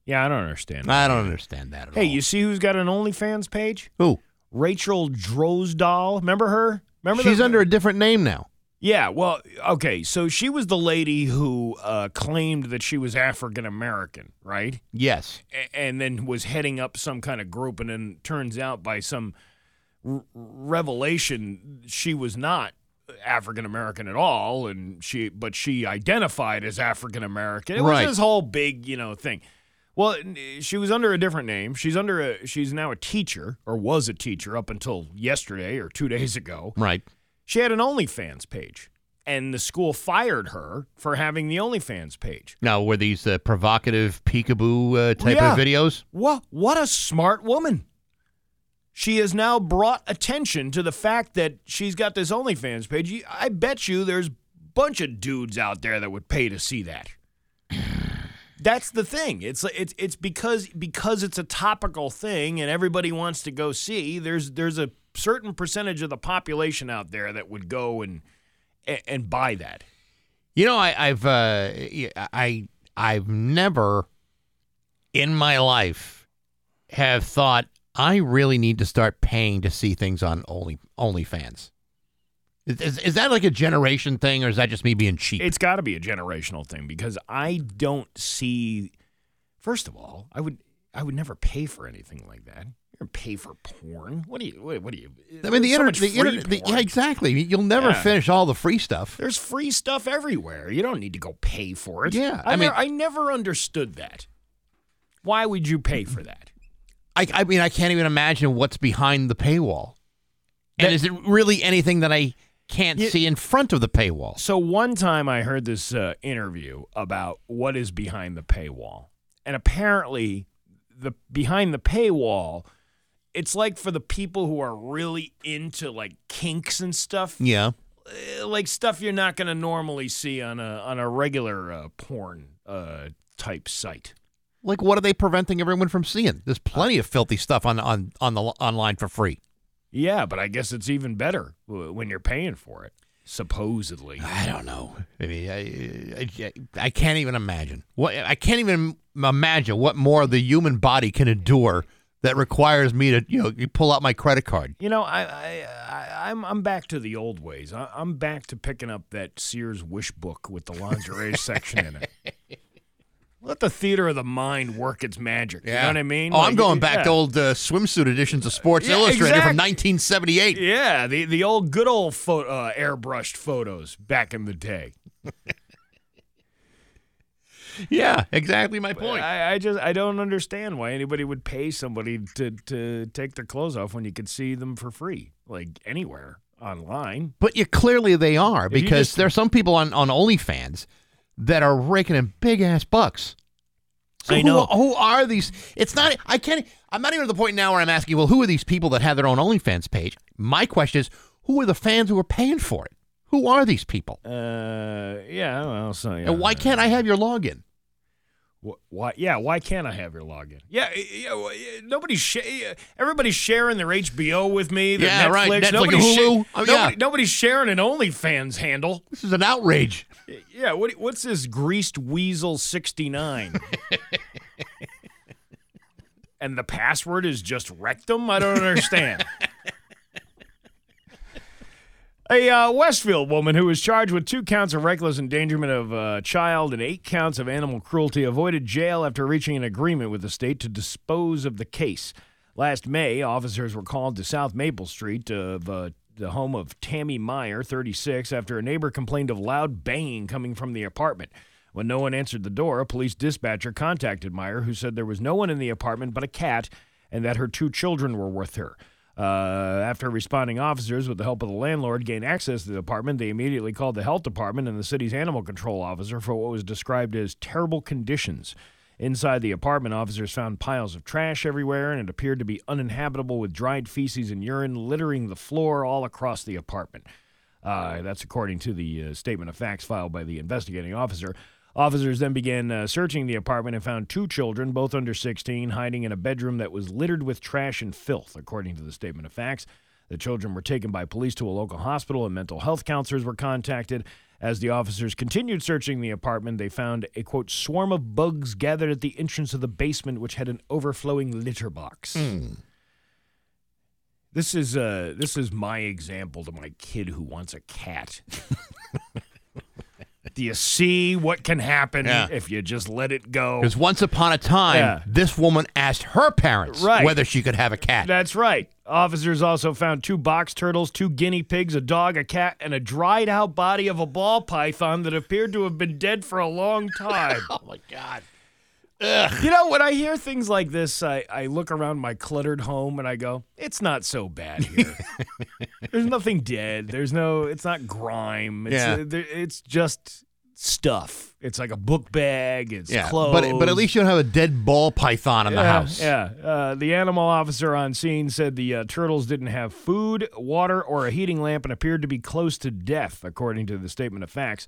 yeah, I don't understand. I don't understand that at Hey, all. you see who's got an OnlyFans page? who? Rachel Drozdahl. Remember her? Remember She's the- under a different name now. Yeah, well, okay. So she was the lady who uh, claimed that she was African American, right? Yes. A- and then was heading up some kind of group, and then turns out by some r- revelation she was not African American at all, and she but she identified as African American. It Right. was this whole big, you know, thing. Well, she was under a different name. She's under a she's now a teacher or was a teacher up until yesterday or 2 <laughs> days ago. Right. She had an OnlyFans page, and the school fired her for having the OnlyFans page. Now, were these uh, provocative peekaboo uh, type Yeah. of videos? What? What a smart woman! She has now brought attention to the fact that she's got this OnlyFans page. I bet you there's a bunch of dudes out there that would pay to see that. <sighs> That's the thing. It's it's it's because because it's a topical thing and everybody wants to go see. There's there's a certain percentage of the population out there that would go and and, buy that. You know, I, I've uh, I I've never in my life have thought I really need to start paying to see things on Only OnlyFans. Is, is, that like a generation thing, or is that just me being cheap? It's got to be a generational thing because I don't see. First of all, I would I would never pay for anything like that. You're gonna pay for porn? What do you? What, what do you? I mean, the so internet. The internet. The, yeah, exactly. You'll never Yeah. finish all the free stuff. There's free stuff everywhere. You don't need to go pay for it. Yeah, I, I mean- never, I never understood that. Why would you pay for that? I, I mean, I can't even imagine what's behind the paywall. And That- is it really anything that I can't You- see in front of the paywall? So one time I heard this uh, interview about what is behind the paywall, and apparently, the behind the paywall, it's like for the people who are really into like kinks and stuff, Yeah. uh, like stuff you're not going to normally see on a on a regular uh, porn uh, type site. Like, what are they preventing everyone from seeing? There's plenty of filthy stuff on on on the online for free. Yeah, but I guess it's even better when you're paying for it. Supposedly, I don't know. I mean, I, I, I can't even imagine what I can't even imagine what more the human body can endure that requires me to you know you pull out my credit card. You know, I, I, I I'm I'm back to the old ways. I, I'm back to picking up that Sears wish book with the lingerie section in it. <laughs> Let the theater of the mind work its magic. You know what I mean? Oh, I'm going back yeah. to old uh, swimsuit editions of Sports Yeah, Illustrated from 1978. Yeah, the the old good old pho- uh, airbrushed photos back in the day. <laughs> Yeah, exactly my point. I, I just I don't understand why anybody would pay somebody to to take their clothes off when you could see them for free, like anywhere online. But you clearly they are because just- there are some people on, on OnlyFans that are raking in big ass bucks. So I who- know. Who, are these? It's not. I can't. I'm not even at the point now where I'm asking. Well, who are these people that have their own OnlyFans page? My question is, who are the fans who are paying for it? Who are these people? Uh, yeah, well, so yeah. And why can't I have your login? Wh- Why? Yeah. Why can't I have your login? Yeah. yeah, nobody's. Sh- everybody's sharing their HBO with me. Their Yeah, Netflix. right, Netflix Nobody's Hulu. Oh, yeah. nobody- Nobody's sharing an OnlyFans handle. This is an outrage. Yeah. What, what's this greased weasel sixty nine? <laughs> and the password is just rectum. I don't understand. <laughs> A uh, Westfield woman who was charged with two counts of reckless endangerment of a child and eight counts of animal cruelty avoided jail after reaching an agreement with the state to dispose of the case. Last May, officers were called to South Maple Street of uh, the home of Tammy Meyer, 36, after a neighbor complained of loud banging coming from the apartment. When no one answered the door, a police dispatcher contacted Meyer, who said there was no one in the apartment but a cat and that her two children were with her. Uh, after responding officers, with the help of the landlord, gained access to the apartment, they immediately called the health department and the city's animal control officer for what was described as terrible conditions. Inside the apartment, officers found piles of trash everywhere, and it appeared to be uninhabitable with dried feces and urine littering the floor all across the apartment. Uh, that's according to the uh, statement of facts filed by the investigating officer. Officers then began uh, searching the apartment and found two children, both under 16, hiding in a bedroom that was littered with trash and filth, according to the statement of facts. The children were taken by police to a local hospital, and mental health counselors were contacted. As the officers continued searching the apartment, they found a quote swarm of bugs gathered at the entrance of the basement, which had an overflowing litter box. This is uh this is my example to my kid who wants a cat. <laughs> Do you see what can happen Yeah. if you just let it go? Because once upon a time, Yeah. this woman asked her parents Right. whether she could have a cat. That's right. Officers also found two box turtles, two guinea pigs, a dog, a cat, and a dried out body of a ball python that appeared to have been dead for a long time. <laughs> oh my God. you know, when I hear things like this, I, I look around my cluttered home and I go, it's not so bad <laughs> here. There's nothing dead. There's no, it's not grime. It's, Yeah. uh, there, it's just stuff. It's like a book bag. It's Yeah, clothes. but but at least you don't have a dead ball python in the house. Yeah. Uh, the animal officer on scene said the uh, turtles didn't have food, water, or a heating lamp and appeared to be close to death, according to the statement of facts.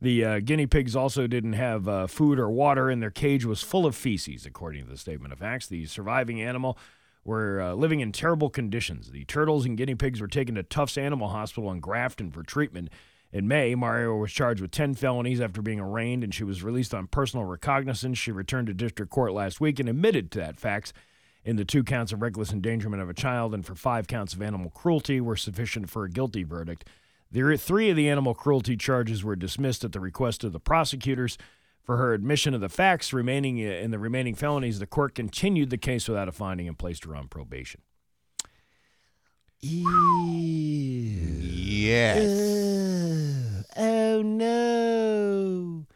The uh, guinea pigs also didn't have uh, food or water, and their cage was full of feces, according to the statement of facts. The surviving animal were uh, living in terrible conditions. The turtles and guinea pigs were taken to Tufts Animal Hospital in Grafton for treatment. In May, Mario was charged with 10 felonies after being arraigned, and she was released on personal recognizance. She returned to district court last week and admitted to that facts in the two counts of reckless endangerment of a child and for five counts of animal cruelty were sufficient for a guilty verdict. The three of the animal cruelty charges were dismissed at the request of the prosecutors. For her admission of the facts remaining uh, in the remaining felonies, the court continued the case without a finding and placed her on probation. Yes. Oh no.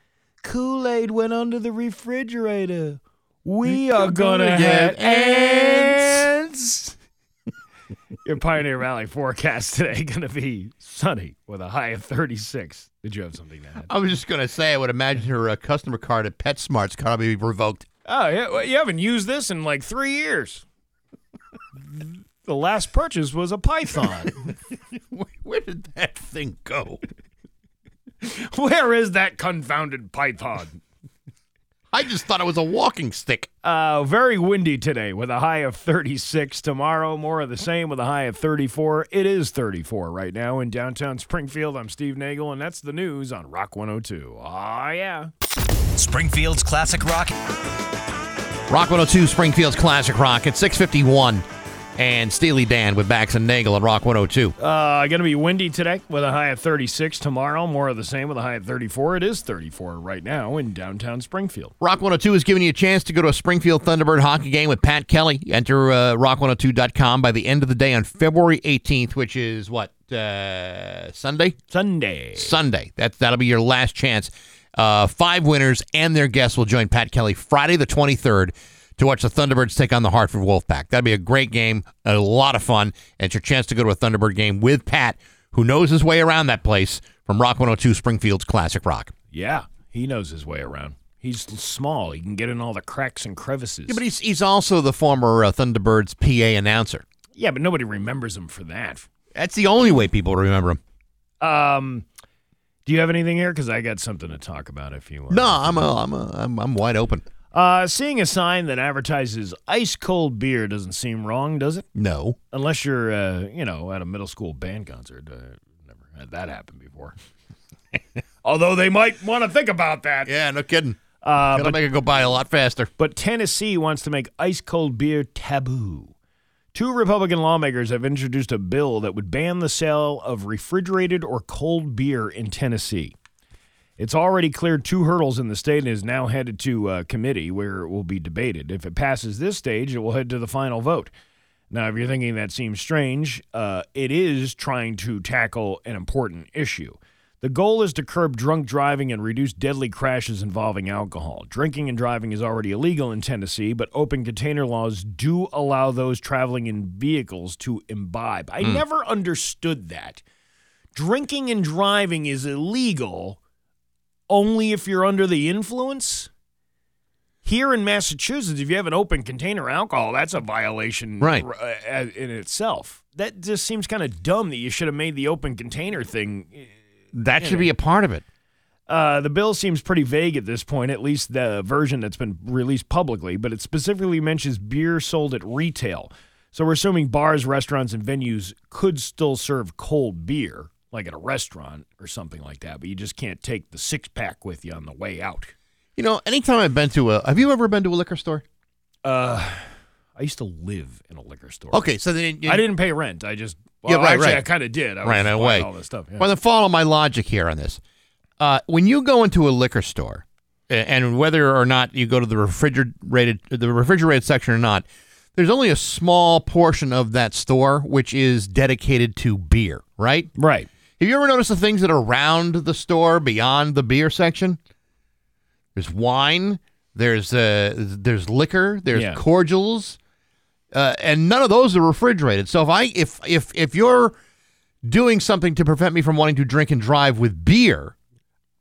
Kool Aid went under the refrigerator. We are gonna get have ants. <laughs> Your Pioneer Valley forecast today <laughs> gonna be sunny with a high of 36. Did you have something to add? I was just gonna say, I would imagine her uh, customer card at PetSmart's gotta be revoked. Oh yeah, well, you haven't used this in like three years. <laughs> the last purchase was a python. <laughs> Where, where did that thing go? <laughs> Where is that confounded python? I just thought it was a walking stick. Uh, very windy today with a high of 36. Tomorrow, more of the same with a high of 34. It is 34 right now in downtown Springfield. I'm Steve Nagle, and that's the news on Rock 102. Ah, yeah. Springfield's classic rock. Rock 102, Springfield's Classic Rock at 651. And Steely Dan with Bax and Nagle at Rock 102. Uh, going to be windy today with a high of 36. Tomorrow, more of the same with a high of 34. It is 34 right now in downtown Springfield. Rock 102 is giving you a chance to go to a Springfield Thunderbird hockey game with Pat Kelly. Enter uh, rock102.com by the end of the day on February 18th, which is what, uh, Sunday? Sunday. Sunday. That, that'll be your last chance. Uh, five winners and their guests will join Pat Kelly Friday the 23rd to watch the Thunderbirds take on the Hartford Wolfpack. That'd be a great game, a lot of fun, and it's your chance to go to a Thunderbird game with Pat, who knows his way around that place from Rock 102 Springfield's Classic Rock. Yeah, he knows his way around. He's small. He can get in all the cracks and crevices. Yeah, but he's he's also the former uh, Thunderbirds PA announcer. yeah, but nobody remembers him for that. That's the only way people remember him. Um, do you have anything here? Because I got something to talk about. If you want. No, I'm a, I'm a, I'm I'm wide open. Uh, seeing a sign that advertises ice cold beer doesn't seem wrong, does it? No. Unless you're, uh, you know, at a middle school band concert. Uh, never had that happen before. <laughs> Although they might want to think about that. Yeah, no kidding. Uh, That'll but, make it go by a lot faster. but Tennessee wants to make ice cold beer taboo. Two Republican lawmakers have introduced a bill that would ban the sale of refrigerated or cold beer in Tennessee. It's already cleared two hurdles in the state and is now headed to uh, committee where it will be debated. If it passes this stage, it will head to the final vote. Now, if you're thinking that seems strange, uh, it is trying to tackle an important issue. The goal is to curb drunk driving and reduce deadly crashes involving alcohol. Drinking and driving is already illegal in Tennessee, but open container laws do allow those traveling in vehicles to imbibe. I never understood that. Drinking and driving is illegal only if you're under the influence? Here in Massachusetts, if you have an open container alcohol, that's a violation Right. uh, in itself. That just seems kind of dumb that you should have made the open container thing. That should be a part of it. Uh, the bill seems pretty vague at this point, at least the version that's been released publicly, but it specifically mentions beer sold at retail. So we're assuming bars, restaurants, and venues could still serve cold beer, like at a restaurant or something like that, but you just can't take the six pack with you on the way out. You know, anytime I've been to a, have you ever been to a liquor store? Uh, I used to live in a liquor store. Okay, so then you, I didn't pay rent. I just well, Yeah, right, actually, right. I kind of did. I ran away. all this stuff. yeah. Well, then follow my logic here on this. Uh, when you go into a liquor store, and whether or not you go to the refrigerated the refrigerated section or not, there's only a small portion of that store which is dedicated to beer, right? right. Have you ever noticed the things that are around the store beyond the beer section? There's wine, there's uh, there's liquor, there's Yeah. cordials, uh, and none of those are refrigerated. So if I if if if you're doing something to prevent me from wanting to drink and drive with beer,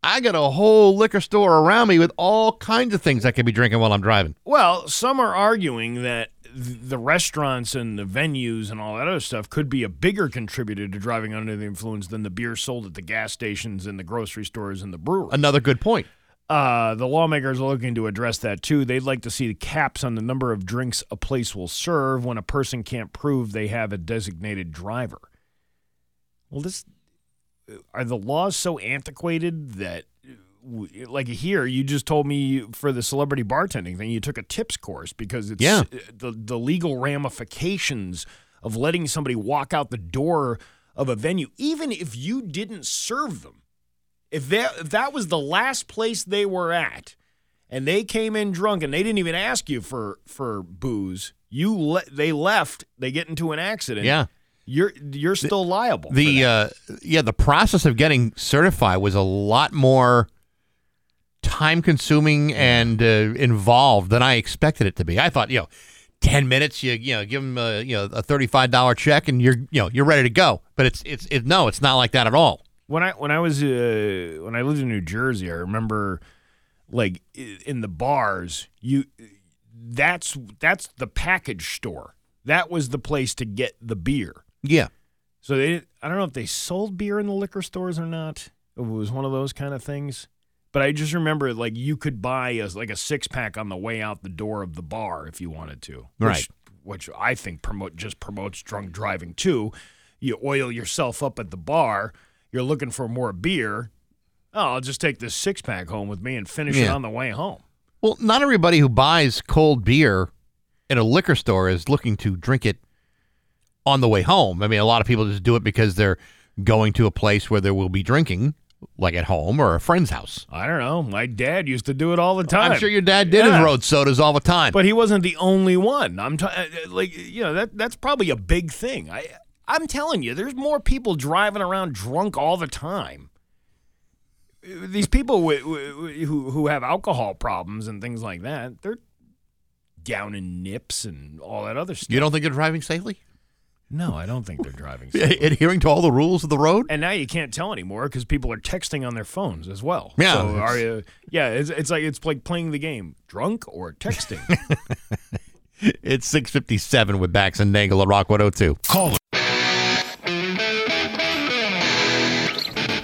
I got a whole liquor store around me with all kinds of things I could be drinking while I'm driving. Well, some are arguing that th- the restaurants and the venues and all that other stuff could be a bigger contributor to driving under the influence than the beer sold at the gas stations and the grocery stores and the breweries. Another good point. Uh, the lawmakers are looking to address that too. They'd like to see the caps on the number of drinks a place will serve when a person can't prove they have a designated driver. Well, this are the laws so antiquated that, like here, you just told me for the celebrity bartending thing, you took a tips course because it's Yeah. the the legal ramifications of letting somebody walk out the door of a venue, even if you didn't serve them. If that if that was the last place they were at, and they came in drunk and they didn't even ask you for for booze, you le- they left, they get into an accident. Yeah. you're you're still liable. The uh, yeah, the process of getting certified was a lot more time consuming and uh, involved than I expected it to be. I thought, you know, ten minutes, you you know, give them a, you know a thirty five dollar check and you're you know you're ready to go. But it's it's it, no, it's not like that at all. when I when I was uh, when I lived in New Jersey, I remember like in the bars, you that's that's the package store. That was the place to get the beer. Yeah, So they I don't know if they sold beer in the liquor stores or not. It was one of those kind of things. But I just remember like you could buy a, like a six pack on the way out the door of the bar if you wanted to. Right. Which, which I think promote just promotes drunk driving too. You oil yourself up at the bar. You're looking for more beer. Oh, I'll just take this six pack home with me and finish it on the way home. Well, not everybody who buys cold beer in a liquor store is looking to drink it on the way home. I mean, a lot of people just do it because they're going to a place where there will be drinking, like at home or a friend's house. I don't know. My dad used to do it all the time. I'm sure your dad did Yeah. his road sodas all the time. But he wasn't the only one. I'm t- uh, like you know that that's probably a big thing. I I'm telling you, there's more people driving around drunk all the time. These people wi- wi- who who have alcohol problems and things like that, they're down in nips and all that other stuff. you don't think they're driving safely? No, I don't think they're driving. <laughs> safe. Adhering to all the rules of the road? And now you can't tell anymore because people are texting on their phones as well. Yeah, So it's- are you? Yeah, it's, it's like it's like playing the game, drunk or texting. <laughs> It's 657 with Bax and Nagle at Rock 102. Call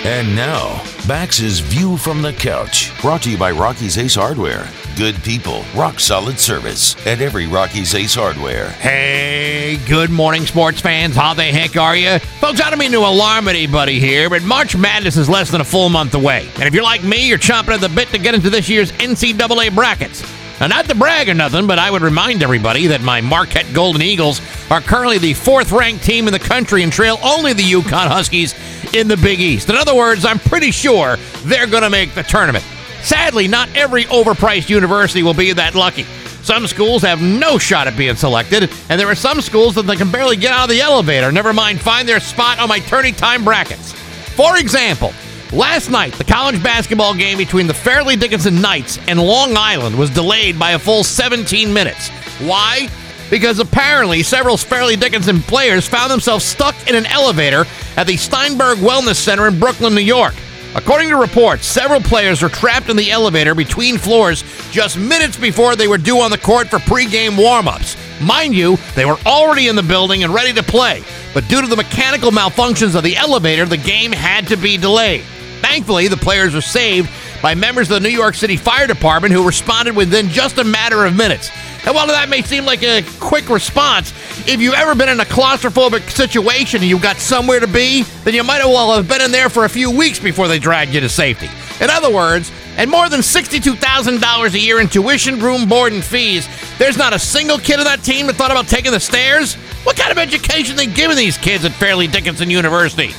And now, Bax's View from the Couch, brought to you by Rocky's Ace Hardware. Good people, rock solid service at every Rocky's Ace Hardware. Hey, good morning, sports fans. How the heck are you? Folks, I don't mean to alarm anybody here, but March Madness is less than a full month away. And if you're like me, you're chomping at the bit to get into this year's NCAA brackets. Now, not to brag or nothing, but I would remind everybody that my Marquette Golden Eagles are currently the fourth ranked team in the country and trail only the UConn Huskies in the Big East. In other words, I'm pretty sure they're going to make the tournament. Sadly, not every overpriced university will be that lucky. Some schools have no shot at being selected, and there are some schools that they can barely get out of the elevator, never mind find their spot on my tourney time brackets. For example, last night, the college basketball game between the Fairleigh Dickinson Knights and Long Island was delayed by a full 17 minutes. Why? Because apparently several Fairleigh Dickinson players found themselves stuck in an elevator at the Steinberg Wellness Center in Brooklyn, New York. According to reports, several players were trapped in the elevator between floors just minutes before they were due on the court for pregame warm-ups. Mind you, they were already in the building and ready to play, but due to the mechanical malfunctions of the elevator, the game had to be delayed. Thankfully, the players were saved by members of the New York City Fire Department who responded within just a matter of minutes. And while that may seem like a quick response, if you've ever been in a claustrophobic situation and you've got somewhere to be, then you might as well have been in there for a few weeks before they dragged you to safety. In other words, at more than $62,000 a year in tuition, room, board, and fees, there's not a single kid on that team that thought about taking the stairs? What kind of education they giving these kids at Fairleigh Dickinson University?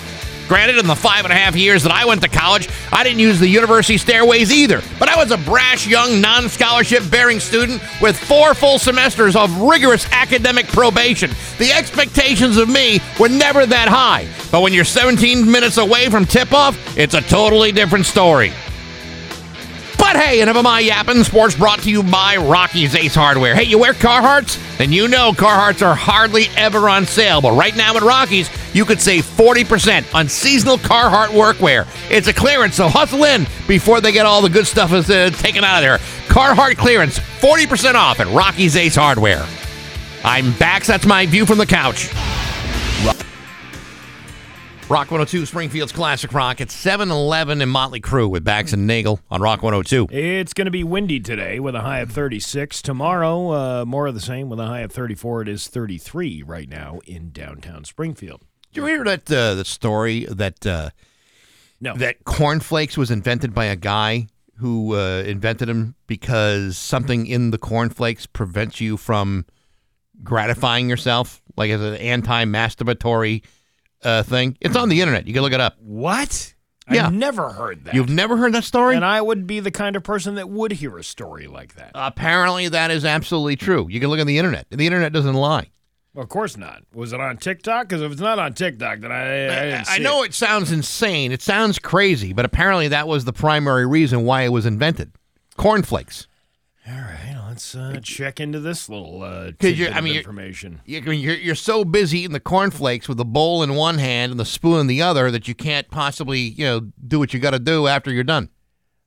Granted, in the five and a half years that I went to college, I didn't use the university stairways either. But I was a brash, young, non scholarship bearing student with four full semesters of rigorous academic probation. The expectations of me were never that high. But when you're 17 minutes away from tip off, it's a totally different story. But hey, enough of my yapping. Sports brought to you by Rocky's Ace Hardware. Hey, you wear Carhartts? Then you know Carhartts are hardly ever on sale. But right now at Rocky's, you could save 40% on seasonal Carhartt workwear. It's a clearance, so hustle in before they get all the good stuff is, uh, taken out of there. Carhartt clearance, 40% off at Rocky's Ace Hardware. I'm back. That's my view from the couch. Rock 102, Springfield's Classic Rock. It's 7 Eleven and Motley Crue with Bax and Nagle on Rock 102. It's going to be windy today with a high of 36. Tomorrow, uh, more of the same with a high of 34. It is 33 right now in downtown Springfield. Did you hear that uh, the story that uh, No. that cornflakes was invented by a guy who uh, invented them because something in the cornflakes prevents you from gratifying yourself, like as an anti-masturbatory uh, thing. It's on the internet. You can look it up. What? Yeah. I've never heard that. You've never heard that story? and I would be the kind of person that would hear a story like that. Apparently, that is absolutely true. You can look on the internet. The internet doesn't lie. of course not. Was it on TikTok? Because if it's not on TikTok, then I, I, didn't I know it. it sounds insane. It sounds crazy, but apparently that was the primary reason why it was invented. Cornflakes. All right, let's uh, check into this little uh, you're- tidbit I mean, you're- information. You- I mean, You're, you're so busy eating the cornflakes with the bowl in one hand and the spoon in the other that you can't possibly, you know, do what you got to do after you're done.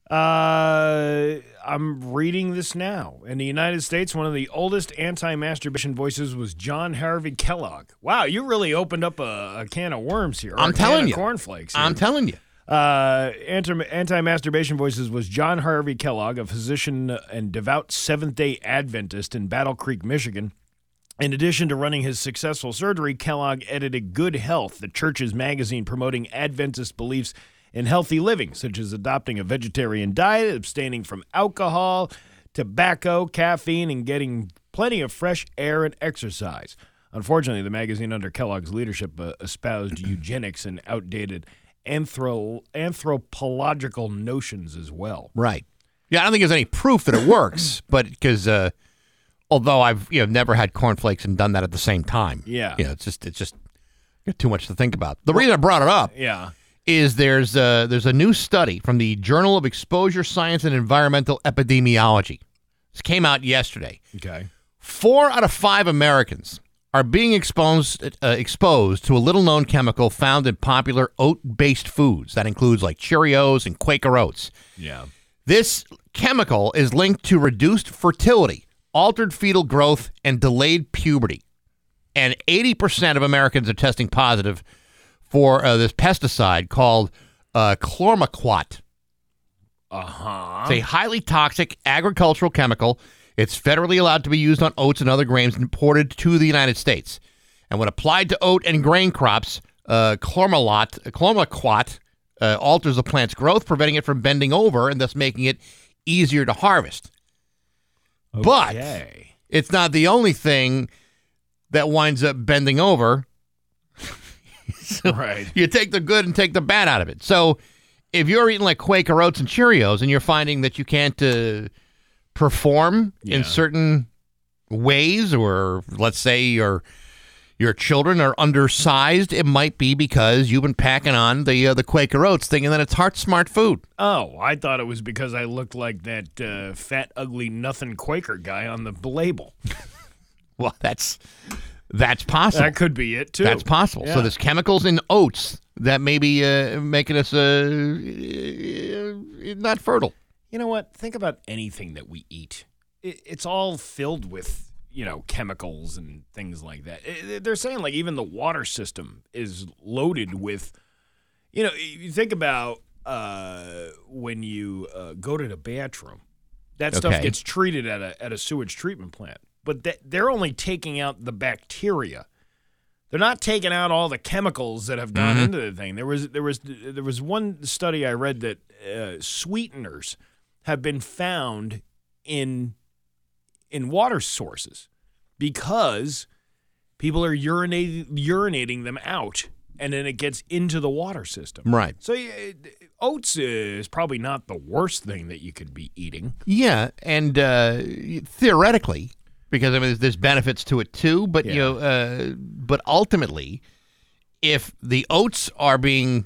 Uh, I'm reading this now. In the United States, one of the oldest anti-masturbation voices was John Harvey Kellogg. Wow, you really opened up a, a can of worms here. I'm telling you. cornflakes. here. I'm telling you. Uh, anti- anti-masturbation voices was John Harvey Kellogg, a physician and devout Seventh-day Adventist in Battle Creek, Michigan. In addition to running his successful surgery, Kellogg edited Good Health, the church's magazine promoting Adventist beliefs in healthy living, such as adopting a vegetarian diet, abstaining from alcohol, tobacco, caffeine, and getting plenty of fresh air and exercise. Unfortunately, the magazine under Kellogg's leadership uh, espoused eugenics and outdated anthro- anthropological notions as well. Right. Yeah, I don't think there's any proof that it works, <clears throat> but because uh, although I've you know never had cornflakes and done that at the same time. Yeah. You know, it's just it's just too much to think about. The reason I brought it up Yeah. is there's a, there's a new study from the Journal of Exposure Science and Environmental Epidemiology. This came out yesterday. Okay. Four out of five Americans are being exposed uh, exposed to a little known chemical found in popular oat based foods. That includes like Cheerios and Quaker oats. Yeah. This chemical is linked to reduced fertility, altered fetal growth, and delayed puberty. And 80% of Americans are testing positive for uh, this pesticide called uh, chlormequat. Uh huh. It's a highly toxic agricultural chemical. It's federally allowed to be used on oats and other grains imported to the United States. And when applied to oat and grain crops, uh, chlormelot, chlormequat uh, alters the plant's growth, preventing it from bending over and thus making it easier to harvest. But it's not the only thing that winds up bending over. <laughs> So Right. You take the good and take the bad out of it. So if you're eating like Quaker oats and Cheerios and you're finding that you can't uh, perform Yeah. in certain ways, or let's say your your children are undersized, it might be because you've been packing on the uh, the Quaker oats, thinking that it's heart smart food. Oh, I thought it was because I looked like that uh, fat, ugly, nothing Quaker guy on the label. <laughs> Well, that's That's possible. That could be it too. That's possible. So there's chemicals in oats that may be uh, making us uh, not fertile. You know what? Think about anything that we eat. It, it's all filled with, you know, chemicals and things like that. They're saying like even the water system is loaded with, you know, you think about uh, when you uh, go to the bathroom, that stuff gets treated at a at a sewage treatment plant, but that, they're only taking out the bacteria. They're not taking out all the chemicals that have gone into the thing. There was there was there was one study I read that uh, sweeteners have been found in in water sources because people are urinating urinating them out, and then it gets into the water system. Right. So yeah, oats is probably not the worst thing that you could be eating. Yeah, and uh, theoretically, because I mean, there's, benefits to it too. But you know, uh, but ultimately, if the oats are being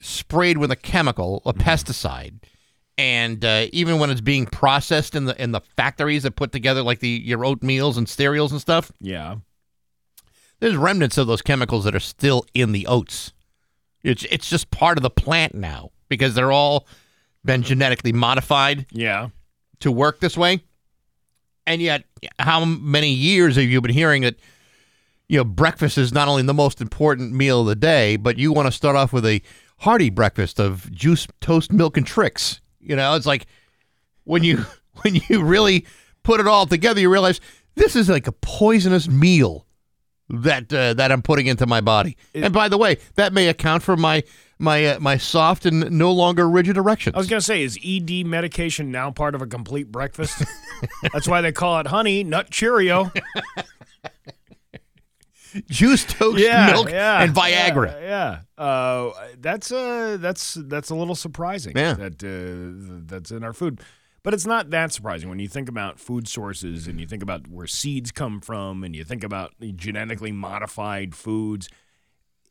sprayed with a chemical, a pesticide, and uh, even when it's being processed in the in the factories that put together like the your oatmeals and cereals and stuff, Yeah. there's remnants of those chemicals that are still in the oats. It's it's just part of the plant now because they're all been genetically modified Yeah. to work this way. And yet, how many years have you been hearing that you know breakfast is not only the most important meal of the day, but you want to start off with a hearty breakfast of juice, toast, milk, and Trix. You know, it's like when you <laughs> when you really put it all together, you realize this is like a poisonous meal that uh, that I'm putting into my body. and by the way, that may account for my my uh, my soft and no longer rigid erections. I was gonna say, is ED medication now part of a complete breakfast? <laughs> That's why they call it honey nut Cheerio. <laughs> juice, toast, yeah, milk, and Viagra. Yeah, yeah. Uh, that's uh, that's that's a little surprising. Yeah. that uh, that's in our food, but it's not that surprising when you think about food sources and you think about where seeds come from and you think about genetically modified foods,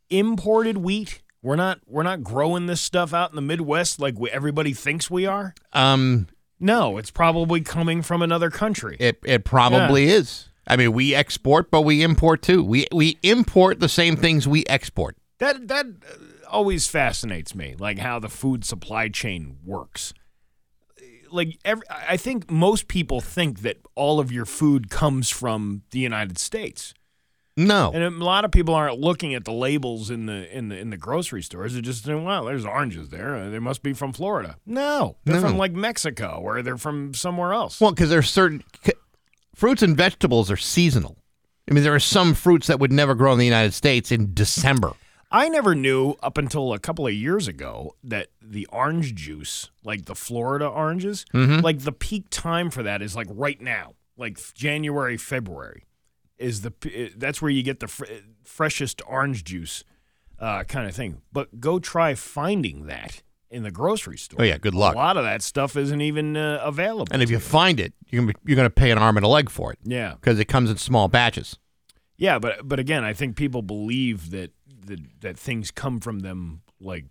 imported wheat. We're not we're not growing this stuff out in the Midwest like we, everybody thinks we are. Um, No, it's probably coming from another country. it it probably is. I mean, we export, but we import too. We we import the same things we export. That that always fascinates me, like how the food supply chain works. Like every, I think most people think that all of your food comes from the United States, No, and a lot of people aren't looking at the labels in the in the in the grocery stores. They're just saying, "Wow, there's oranges there. Uh, They must be from Florida." No, they're No. from like Mexico, or they're from somewhere else. well, because there's certain fruits and vegetables are seasonal. I mean, there are some fruits that would never grow in the United States in December. I never knew up until a couple of years ago that the orange juice, like the Florida oranges, like the peak time for that is like right now, like January, February, is the that's where you get the fr- freshest orange juice, uh, kind of thing. But go try finding that in the grocery store. Oh, yeah, good luck. A lot of that stuff isn't even uh, available. And if you find it, you're gonna be, you're going to pay an arm and a leg for it yeah, because it comes in small batches. yeah, but but again, I think people believe that that, that things come from them like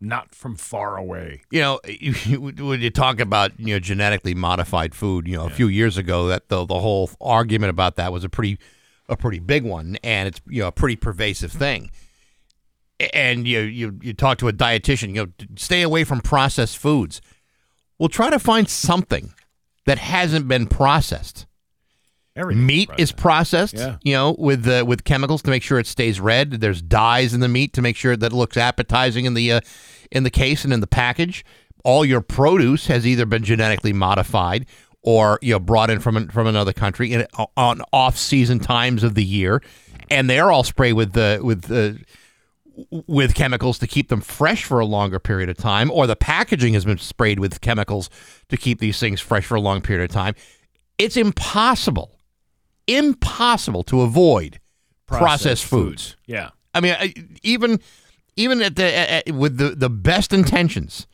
not from far away. You know, <laughs> you, you- when you talk about you know genetically modified food, you know, a few years ago that the the whole argument about that was a pretty a pretty big one, and it's you know a pretty pervasive thing. And you you you talk to a dietitian, you know, stay away from processed foods. Well, try to find something that hasn't been processed. Everything Meat is processed, Yeah. you know, with uh, with chemicals to make sure it stays red. There's dyes in the meat to make sure that it looks appetizing in the uh, in the case and in the package. All your produce has either been genetically modified or you know brought in from from another country in, on off season times of the year, and they're all sprayed with the with uh, with chemicals to keep them fresh for a longer period of time, or the packaging has been sprayed with chemicals to keep these things fresh for a long period of time. It's impossible, impossible to avoid processed, foods. Yeah. I mean, I- even even at the at- with the the best intentions,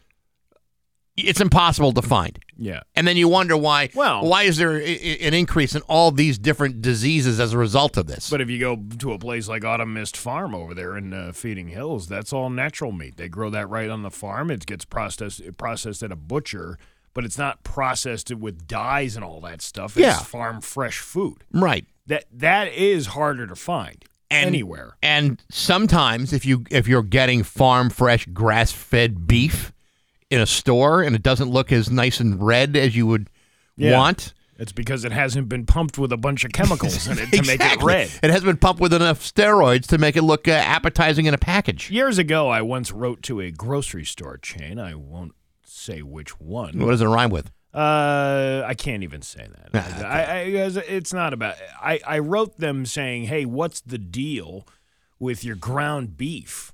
it's impossible to find. Yeah. And then you wonder why. Well- why is there an increase in all these different diseases as a result of this? But if you go to a place like Autumn Mist Farm over there in uh, Feeding Hills, that's all natural meat. They grow that right on the farm. It gets processed processed at a butcher, but it's not processed with dyes and all that stuff. It's Yeah. farm fresh food. right. that that is harder to find And- anywhere. And sometimes if you if you're getting farm fresh grass fed beef in a store and it doesn't look as nice and red as you would Yeah. want, It's because it hasn't been pumped with a bunch of chemicals in it to make it <laughs> red. It hasn't been pumped with enough steroids to make it look uh, appetizing in a package. Years ago, I once wrote to a grocery store chain. I won't say which one. What does it rhyme with? Uh, I can't even say that. Nah, I, I, it's not about. I, I wrote them saying, "Hey, what's the deal with your ground beef?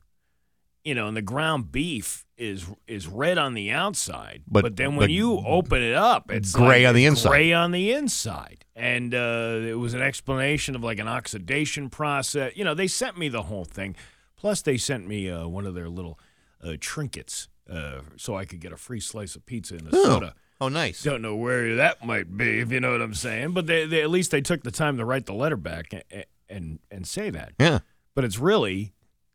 You know, and the ground beef is is red on the outside, But- but, then when but you open it up, it's gray like on the inside. Gray on the inside, and uh, it was an explanation of like an oxidation process. You know, they sent me the whole thing. Plus, they sent me uh, one of their little uh, trinkets uh, so I could get a free slice of pizza and a Oh, soda. oh, nice. Don't know where that might be, if you know what I'm saying. But they, they at least they took the time to write the letter back and and, and say that. Yeah. But it's really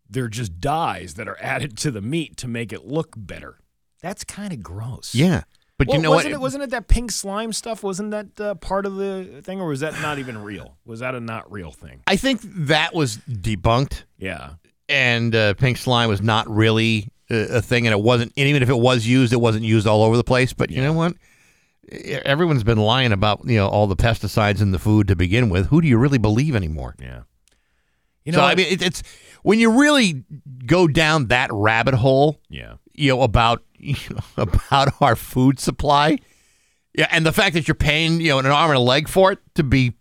they're just dyes that are added to the meat to make it look better. That's kind of gross. Yeah. But Well, you know wasn't what? It, wasn't it that pink slime stuff? Wasn't that uh, part of the thing, or was that not even real? Was that a not real thing? I think that was debunked, Yeah. and uh, pink slime was not really a, a thing, and it wasn't. And even if it was used, it wasn't used all over the place. But you know what? Everyone's been lying about you know all the pesticides in the food to begin with. Who do you really believe anymore? Yeah. You know, so I mean, it, it's when you really go down that rabbit hole. yeah. you know about <laughs> you know, about our food supply. Yeah, and the fact that you're paying you know an arm and a leg for it to be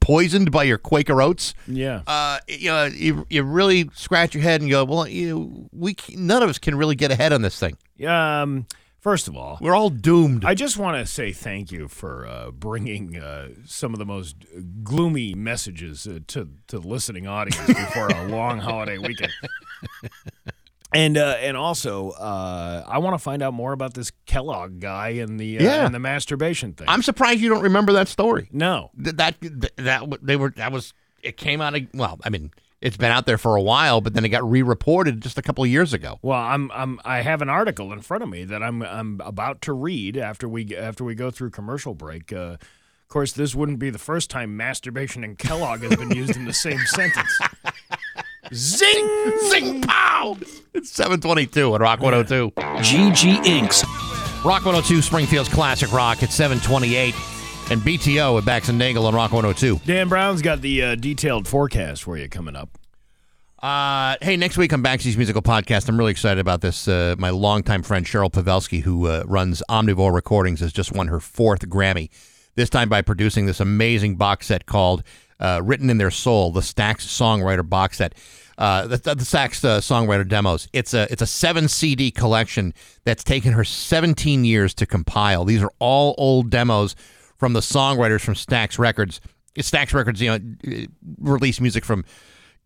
poisoned by your Quaker oats. Yeah. Uh, you know, you, you really scratch your head and go, well, you know, we none of us can really get ahead on this thing. Um. First of all, We're all doomed. I just want to say thank you for uh, bringing uh, some of the most gloomy messages uh, to to the listening audience before a long holiday weekend. <laughs> And uh, and also, uh, I want to find out more about this Kellogg guy and the uh, Yeah. and the masturbation thing. I'm surprised you don't remember that story. no, Th- That that that they were that was it came out. Of, well, I mean, it's been out there for a while, but then it got re-reported just a couple of years ago. well, I'm I'm I have an article in front of me that I'm I'm about to read after we after we go through commercial break. Uh, of course, this wouldn't be the first time masturbation and Kellogg has been used in the same <laughs> sentence. Zing! Zing pow! It's 722 at Rock 102. GG Inks. Rock 102, Springfield's Classic Rock at 728. And BTO at Bax and Nagle on Rock 102. Dan Brown's got the uh, detailed forecast for you coming up. Uh, hey, next week on Baxi's Musical Podcast, I'm really excited about this. Uh, my longtime friend Cheryl Pawelski, who uh, runs Omnivore Recordings, has just won her fourth Grammy. This time by producing this amazing box set called uh, "Written in Their Soul," the Stax Songwriter box set. Uh, the, the Stax uh, Songwriter demos. It's a it's a seven CD collection that's taken her 17 years to compile. These are all old demos from the songwriters from Stax Records. Stax Records, you know, release music from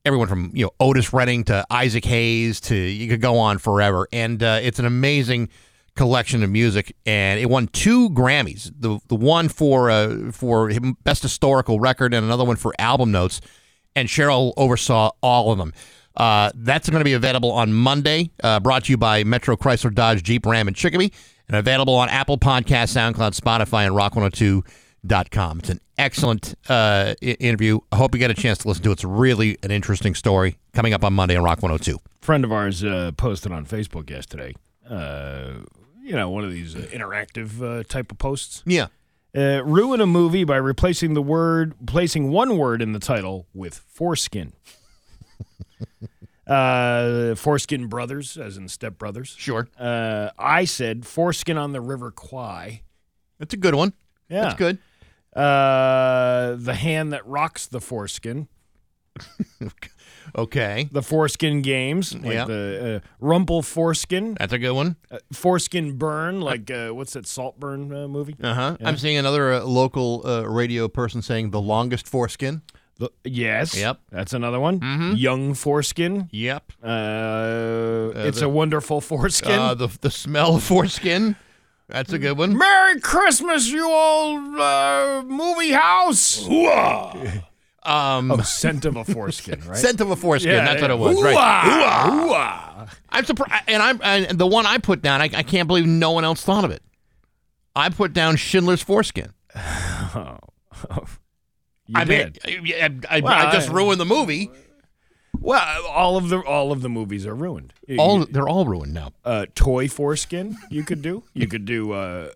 everyone from you know Otis Redding to Isaac Hayes to you could go on forever, and uh, it's an amazing collection of music. And it won two Grammys: the the one for uh, for best historical record, and another one for album notes. And Cheryl oversaw all of them. Uh, that's going to be available on Monday. Uh, brought to you by Metro Chrysler Dodge Jeep Ram and Chicopee, and available on Apple Podcast, SoundCloud, Spotify, and Rock102.com. It's an excellent uh, interview. I hope you get a chance to listen to it. It's really an interesting story coming up on Monday on Rock 102. friend of ours uh, posted on Facebook yesterday. Uh, you know, one of these uh, interactive uh, type of posts. Yeah. Uh, ruin a movie by replacing the word, placing one word in the title with foreskin. Uh, foreskin brothers, as in step brothers. Sure. Uh, I said foreskin on the River Kwai. That's a good one. Yeah, That's good. Uh, the hand that rocks the foreskin. <laughs> Okay. The foreskin games, like Yeah. the uh, rumple foreskin. That's a good one. Uh, foreskin burn, like uh, what's that Saltburn uh, movie? Uh huh. Yeah. I'm seeing another uh, local uh, radio person saying the longest foreskin. The- yes. Yep. That's another one. Mhm. Young foreskin. Yep. Uh, it's the- a wonderful foreskin. Uh, the the smell of foreskin. That's a good one. Merry Christmas, you old uh, movie house. Um, Oh, scent of a foreskin, <laughs> right? scent of a foreskin. Yeah, that's what it was. Right. Ooh-ah, ooh-ah. I'm surprised, and I'm and the one I put down. I, I can't believe no one else thought of it. I put down Schindler's foreskin. You <sighs> I mean. I, I, Well, I just I- ruined the movie. well, all of the all of the movies are ruined. All they're all ruined now. uh, toy foreskin you could do. You could do uh,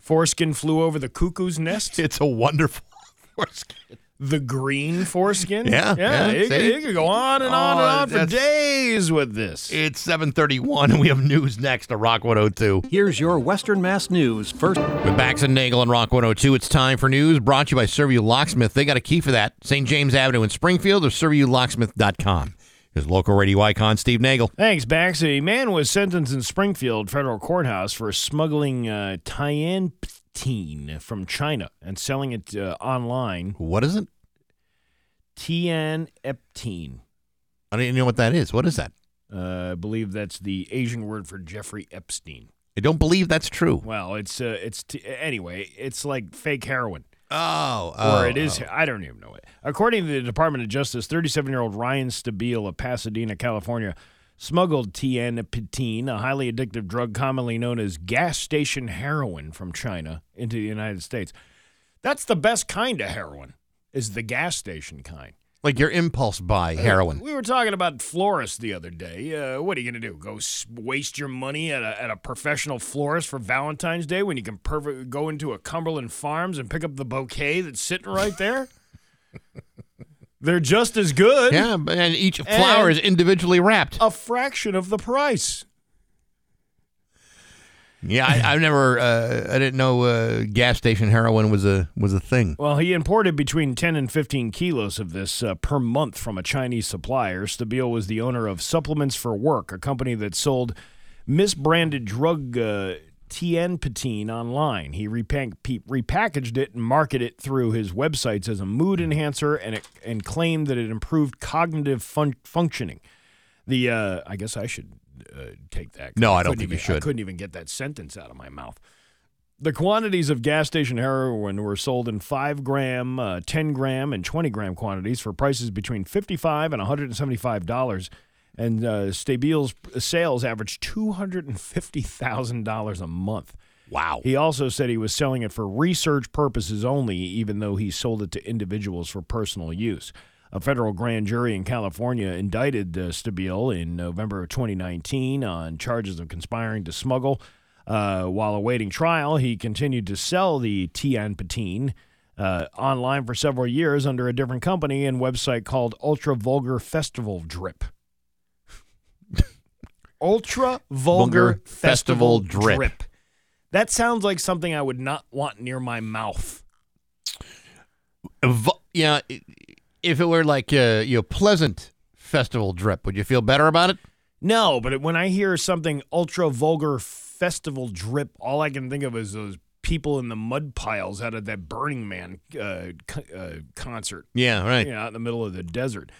foreskin flew over the cuckoo's nest. <laughs> It's a wonderful <laughs> foreskin. The green foreskin. <laughs> Yeah, yeah. yeah, it, could- it could go on and on Oh, and on for days with this. It's 731, and we have news next to Rock 102. Here's your Western Mass News first. With Bax and Nagle and Rock 102, it's time for news brought to you by Serviu Locksmith. They got a key for that. St. James Avenue in Springfield or ServiuLocksmith.com. His local radio icon, Steve Nagle. Thanks, Bax. A man was sentenced in Springfield federal courthouse for smuggling uh, tianeptine from China and selling it uh, online. What is it? Tianeptine. I don't even know what that is. What is that? Uh, I believe that's the Asian word for Jeffrey Epstein. I don't believe that's true. Well, it's uh, it's t- anyway. It's like fake heroin, Oh, or it is. I don't even know it. According to the Department of Justice, 37-year-old Ryan Stabile of Pasadena, California, smuggled tianeptine, a highly addictive drug commonly known as gas station heroin, from China into the United States. That's the best kind of heroin. Is the gas station kind. Like your impulse buy heroin. We were talking about florists the other day. Uh, what are you going to do? Go s- waste your money at a, at a professional florist for Valentine's Day when you can perfect, go into a Cumberland Farms and pick up the bouquet that's sitting right there? <laughs> They're just as good. Yeah, and each flower And- is individually wrapped. A fraction of the price. Yeah, I, I've never. Uh, I didn't know uh, gas station heroin was a was a thing. Well, he imported between 10 and 15 kilos of this uh, per month from a Chinese supplier. Stabile was the owner of Supplements for Work, a company that sold misbranded drug tianeptine online. He repack- repackaged it and marketed it through his websites as a mood enhancer and, it, and claimed that it improved cognitive fun- functioning. The uh, I guess I should uh, take that. No, I don't couldn't think you should. I couldn't even get that sentence out of my mouth. The quantities of gas station heroin were sold in 5 gram, uh, 10 gram, and 20 gram quantities for prices between 55 and $175. And uh, Stabile's sales averaged $250,000 a month. Wow. He also said he was selling it for research purposes only, even though he sold it to individuals for personal use. A federal grand jury in California indicted uh, Stabile in November of 2019 on charges of conspiring to smuggle. Uh, while awaiting trial, he continued to sell the tianeptine uh, online for several years under a different company and website called Ultra Vulgar Festival Drip. Ultra Vulgar Vulgar Festival Festival Drip. Drip. That sounds like something I would not want near my mouth. Yeah, if it were like uh, you know, pleasant festival drip, would you feel better about it? No, but when I hear something ultra vulgar festival drip, all I can think of is those people in the mud piles out of that Burning Man uh, uh, concert. Yeah, right. You know, out in the middle of the desert.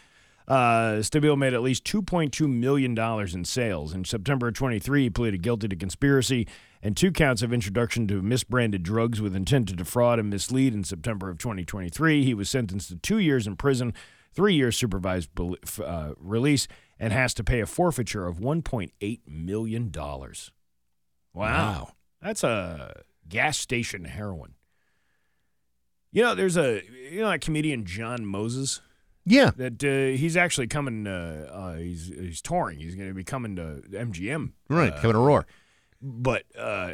Uh, Stabile made at least $2.2 million in sales. In September of 23, he pleaded guilty to conspiracy and two counts of introduction to misbranded drugs with intent to defraud and mislead. In September of 2023, he was sentenced to two years in prison, three years supervised uh, release, and has to pay a forfeiture of $1.8 million. Wow. Wow. That's a gas station heroin. You know, there's a, you know, that comedian John Moses? Yeah. that uh, he's actually coming. Uh, uh, he's he's touring. He's going to be coming to MGM. Right. uh, to Roar. but uh,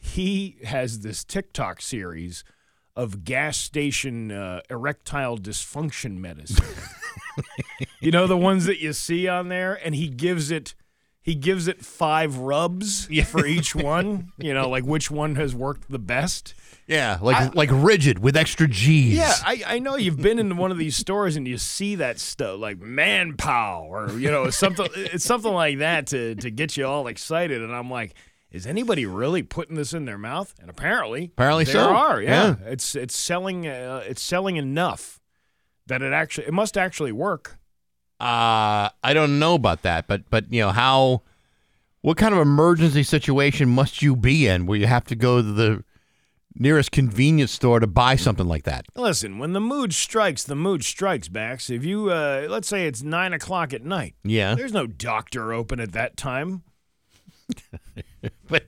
he has this TikTok series of gas station uh, erectile dysfunction medicine. <laughs> you know the ones that you see on there, and he gives it. He gives it five rubs <laughs> for each one. You know, like which one has worked the best. Yeah, like like rigid with extra G's. Yeah, I, I know you've been into one of these stores and you see that stuff like manpower or you know something it's something like that to to get you all excited and I'm like is anybody really putting this in their mouth? And apparently Apparently there so. are. Yeah. Yeah. It's it's selling uh, it's selling enough that it actually it must actually work. Uh, I don't know about that, but but you know how, what kind of emergency situation must you be in where you have to go to the nearest convenience store to buy something like that? Listen, when the mood strikes, the mood strikes, Bax. If you uh, let's say it's nine o'clock at night, Yeah, there's no doctor open at that time. <laughs> but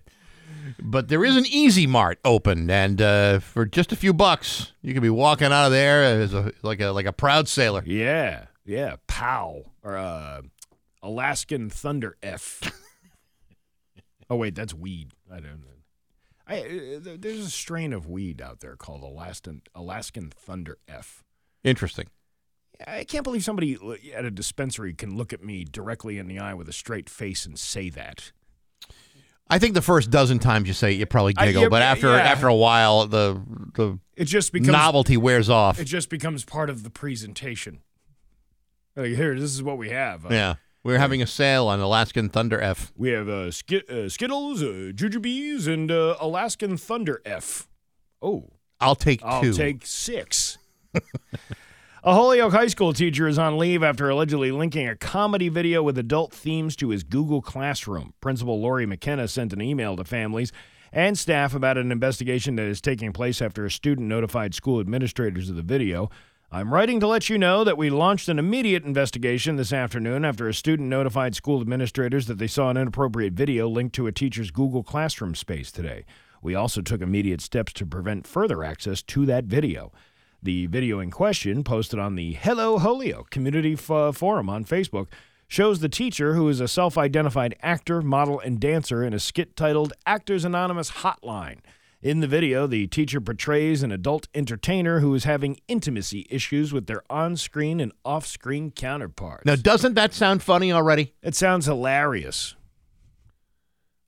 But there is an Easy Mart open, and uh, for just a few bucks, you can be walking out of there as a like a like a proud sailor. Yeah, yeah. Pow or uh, Alaskan Thunder F. <laughs> oh wait, that's weed. I don't know. I, uh, there's a strain of weed out there called Alaskan Alaskan Thunder F. Interesting. I can't believe somebody at a dispensary can look at me directly in the eye with a straight face and say that. I think the first dozen times you say it, you probably I- giggle, yeah, but after yeah. after a while, the the It just becomes novelty wears off. It just becomes part of the presentation. Like here, this is what we have. Uh, yeah, we're having a sale on Alaskan Thunder F. We have uh, Sk- uh, Skittles, uh, Jujubes, and uh, Alaskan Thunder F. Oh, I'll take two. I'll two. take six. <laughs> a Holyoke High School teacher is on leave after allegedly linking a comedy video with adult themes to his Google Classroom. Principal Lori McKenna sent an email to families and staff about an investigation that is taking place after a student notified school administrators of the video. I'm writing to let you know that we launched an immediate investigation this afternoon after a student notified school administrators that they saw an inappropriate video linked to a teacher's Google Classroom space today. We also took immediate steps to prevent further access to that video. The video in question, posted on the Hello Holyoke community f- forum on Facebook, shows the teacher, who is a self identified actor, model, and dancer, in a skit titled Actors Anonymous Hotline. In the video, the teacher portrays an adult entertainer who is having intimacy issues with their on screen and off screen counterparts. Now, doesn't that sound funny already? It sounds hilarious.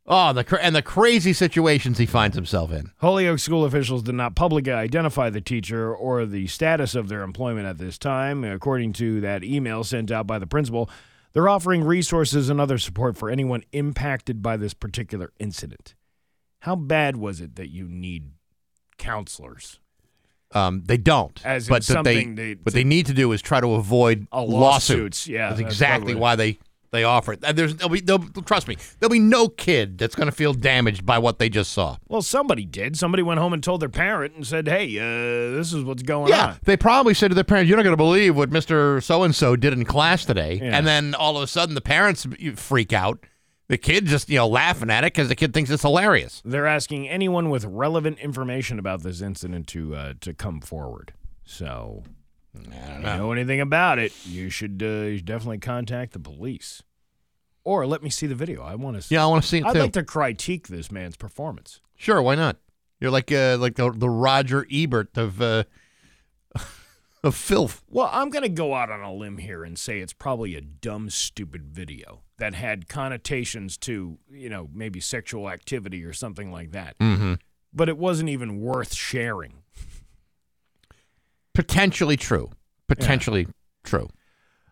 Oh, the cra- and the crazy situations he finds himself in. Holyoke school officials did not publicly identify the teacher or the status of their employment at this time. According to that email sent out by the principal, they're offering resources and other support for anyone impacted by this particular incident. How bad was it that you need counselors? Um, they don't. As but they, something they- what they need to do is try to avoid lawsuits. lawsuits, yeah, that's that's exactly why they they offer it. There's there'll be there'll, trust me, there'll be no kid that's going to feel damaged by what they just saw. Well, somebody did. Somebody went home and told their parent and said, "Hey, uh, this is what's going Yeah, on." they probably said to their parents, "You're not going to believe what Mister So and So did in class today," Yeah. and then all of a sudden the parents freak out. The kid just you know laughing at it because the kid thinks it's hilarious. They're asking anyone with relevant information about this incident to uh, to come forward. So, if you know anything about it, you should, uh, you should definitely contact the police, or let me see the video. I want to. See. Yeah, I want to see it I'd too. like to critique this man's performance. Sure, why not? You're like uh, like the, the Roger Ebert of uh, <laughs> of filth. Well, I'm going to go out on a limb here and say it's probably a dumb, stupid video that had connotations to, you know, maybe sexual activity or something like that. Mm-hmm. But it wasn't even worth sharing. Potentially true. Potentially true.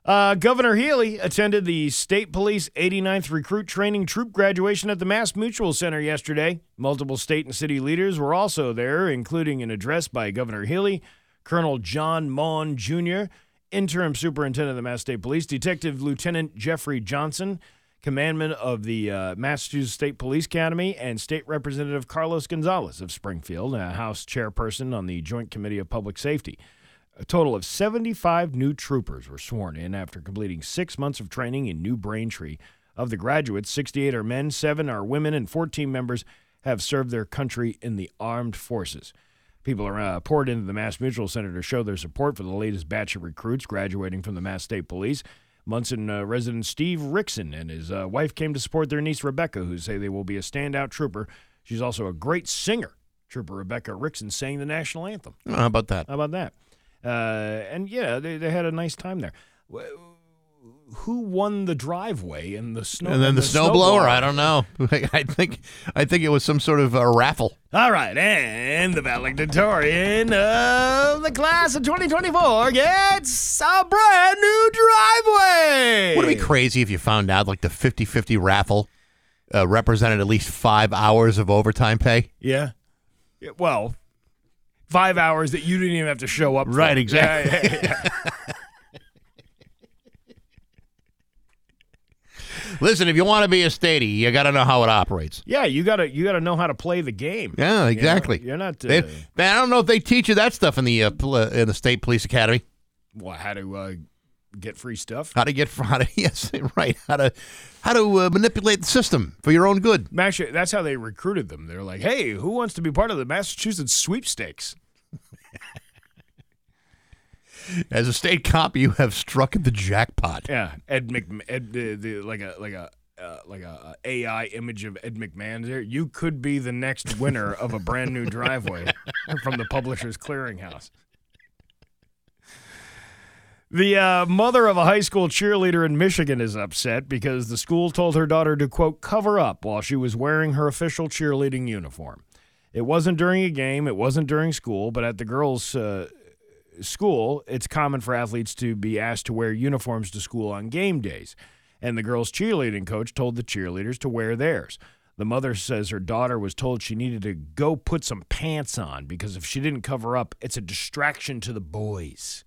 Uh, Governor Healy attended the State Police 89th Recruit Training Troop graduation at the Mass Mutual Center yesterday. Multiple state and city leaders were also there, including an address by Governor Healy, Colonel John Mawn Jr., Interim Superintendent of the Mass State Police, Detective Lieutenant Jeffrey Johnson, Commandant of the uh, Massachusetts State Police Academy, and State Representative Carlos Gonzalez of Springfield, a House chairperson on the Joint Committee of Public Safety. A total of 75 new troopers were sworn in after completing six months of training in New Braintree. Of the graduates, 68 are men, seven are women, and 14 members have served their country in the armed forces. People are uh, poured into the Mass Mutual Center to show their support for the latest batch of recruits graduating from the Mass State Police. Monson uh, resident Steve Rickson and his uh, wife came to support their niece Rebecca, who say they will be a standout trooper. She's also a great singer. Trooper Rebecca Rickson sang the national anthem. How about that? How about that? Uh, and yeah, they, they had a nice time there. Wh- Who won the driveway and the snow? And then the, snowblower, I don't know. <laughs> I think I think it was some sort of a raffle. All right, and the valedictorian of the class of 2024 gets a brand new driveway. Would it be crazy if you found out like the 50-50 raffle uh, represented at least five hours of overtime pay? Yeah. Yeah, Well, five hours that you didn't even have to show up. for. Right, exactly. Yeah, yeah, Listen, if you want to be a statey, you got to know how it operates. Yeah, you gotta you gotta know how to play the game. Yeah, You exactly. You're not. Uh, They, man, I don't know if they teach you that stuff in the uh, uh, in the state police academy. well, how to uh, get free stuff. How to get <laughs> how to yes right how to how to uh, manipulate the system for your own good. Actually, that's how they recruited them. They're like, "Hey, who wants to be part of the Massachusetts sweepstakes?" As a state cop, you have struck the jackpot. Yeah, Ed Mc Ed the, the like a like a uh, like a, uh, AI image of Ed McMahon there. You could be the next winner of a brand new driveway <laughs> from the Publishers Clearinghouse. The uh, mother of a high school cheerleader in Michigan is upset because the school told her daughter to, quote, cover up while she was wearing her official cheerleading uniform. It wasn't during a game, it wasn't during school, but at the girls' uh, school, it's common for athletes to be asked to wear uniforms to school on game days. And the girls' cheerleading coach told the cheerleaders to wear theirs. The mother says her daughter was told she needed to go put some pants on because if she didn't cover up, it's a distraction to the boys.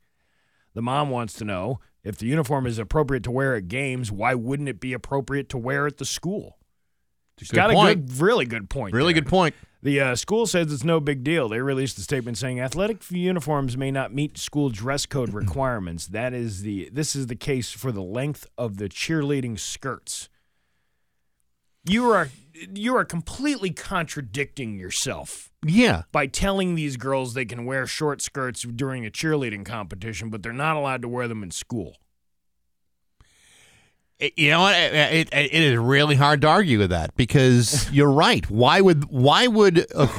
The mom wants to know if the uniform is appropriate to wear at games, why wouldn't it be appropriate to wear at the school? Got point. a good, really good point. Really there. good point. The uh, school says it's no big deal. They released a statement saying athletic uniforms may not meet school dress code <clears throat> requirements. that is the this is the case for the length of the cheerleading skirts. You are you are completely contradicting yourself Yeah. by telling these girls they can wear short skirts during a cheerleading competition, but they're not allowed to wear them in school. It- you know what? It, it, it is really hard to argue with that because <laughs> you're right. Why would why would a,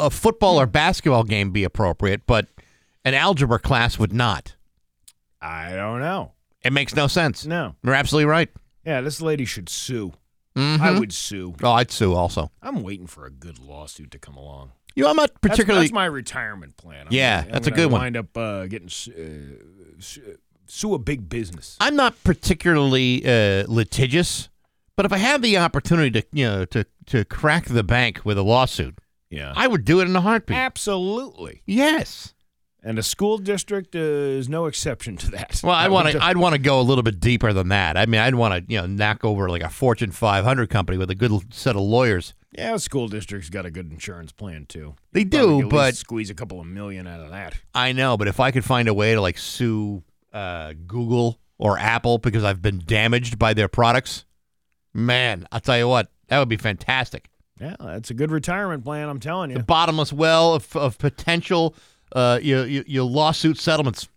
a football or basketball game be appropriate, but an algebra class would not? I don't know. It makes no sense. No. You're absolutely right. Yeah, this lady should sue. I Mhm. would sue. Oh, I'd sue also. I'm waiting for a good lawsuit to come along. You know, I'm not particularly. That's, my retirement plan. I'm Yeah, gonna- I'm that's a gonna good one. Wind up uh, getting uh, sue a big business. I'm not particularly uh, litigious, but if I had the opportunity to, you know, to to crack the bank with a lawsuit, Yeah, I would do it in a heartbeat. absolutely. Yes. And a school district uh, is no exception to that. Well, I I'd want to. I'd want to go a little bit deeper than that. I mean, I'd want to, you know, knock over like a Fortune 500 company with a good set of lawyers. yeah, a school district's got a good insurance plan too. They Probably do, but squeeze a couple of million out of that. I know. But if I could find a way to like sue uh, Google or Apple because I've been damaged by their products, man, I'll tell you what, that would be fantastic. Yeah, that's a good retirement plan. I'm telling you. The bottomless well of, of potential, uh, your, your your lawsuit settlements.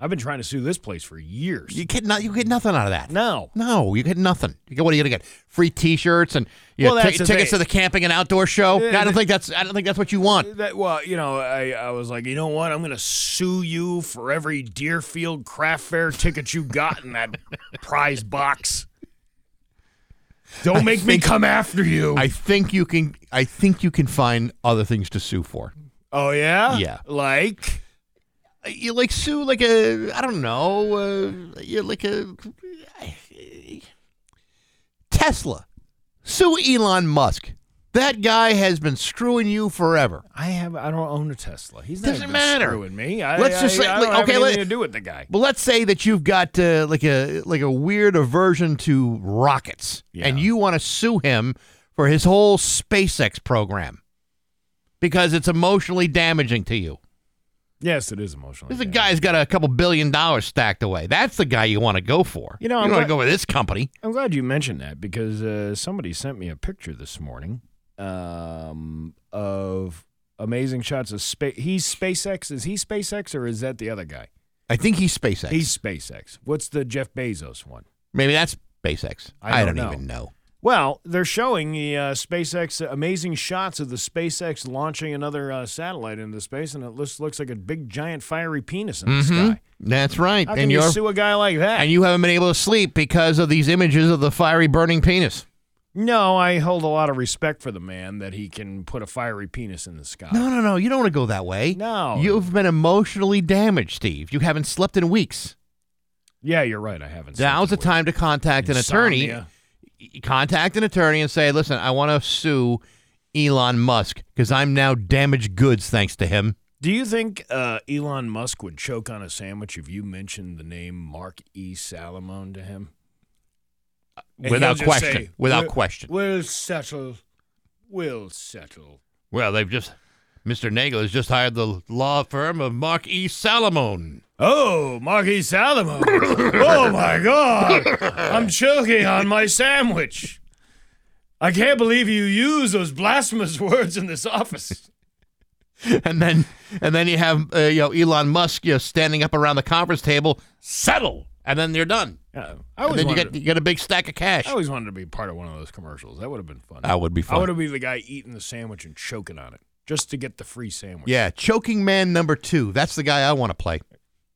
I've been trying to sue this place for years. You get not, you get nothing out of that. no, No, you get nothing. You get what are you gonna get? Free T-shirts and you Well, that's tickets thing. to the camping and outdoor show. Yeah, I don't think that's I don't think that's what you want. That well, you know, I, I was like, you know what? I'm gonna sue you for every Deerfield craft fair ticket you got in that <laughs> prize box. Don't make me come after you. I think you can. I think you can find other things to sue for. oh yeah, Yeah. Like You like sue like a I don't know. Uh, you like a Tesla. Sue Elon Musk. That guy has been screwing you forever. I have, I don't own a Tesla. He's not Doesn't matter. screwing me. I, Let's I- just say- I, don't okay, let- to do with the guy. But let's say that you've got uh, like a like a weird aversion to rockets, and you want to sue him for his whole SpaceX program because it's emotionally damaging to you. Yes, it is emotional. This guy's got a couple billion dollars stacked away. That's the guy you want to go for. You know, you I'm want glad- to go with this company. I'm glad you mentioned that because uh, somebody sent me a picture this morning um, of amazing shots of space. He's SpaceX. Is he SpaceX or is that the other guy? I think he's SpaceX. He's SpaceX. What's the Jeff Bezos one? Maybe that's SpaceX. I I don't even know. Well, they're showing the uh, SpaceX amazing shots of the SpaceX launching another uh, satellite into space, and it looks, looks like a big giant fiery penis in the Mhm. sky. That's right. How and you sue a guy like that? and you haven't been able to sleep because of these images of the fiery burning penis. no, I hold a lot of respect for the man that he can put a fiery penis in the sky. No, no, no. You don't want to go that way. No. You've been emotionally damaged, Steve. You haven't slept in weeks. Yeah, you're right. I haven't. Now's the time to contact an attorney. Contact an attorney and say, listen, I want to sue Elon Musk because I'm now damaged goods thanks to him. Do you think uh, Elon Musk would choke on a sandwich if you mentioned the name Mark E. Salomone to him? And Without question. say, Without "We'll- question. We'll settle. We'll settle. Well, they've just Mr. Nagle has just hired the law firm of Mark E. Salomone. Oh, Marquis Salomone. <laughs> oh, my God. I'm choking on my sandwich. I can't believe you use those blasphemous <laughs> words in this office. And then and then you have uh, you know Elon Musk you know, standing up around the conference table, settle, and then you're done. Yeah, I And then you get to, you get a big stack of cash. I always wanted to be part of one of those commercials. That would have been fun. That would be fun. I would have been the guy eating the sandwich and choking on it just to get the free sandwich. Yeah, choking man number two. That's the guy I want to play.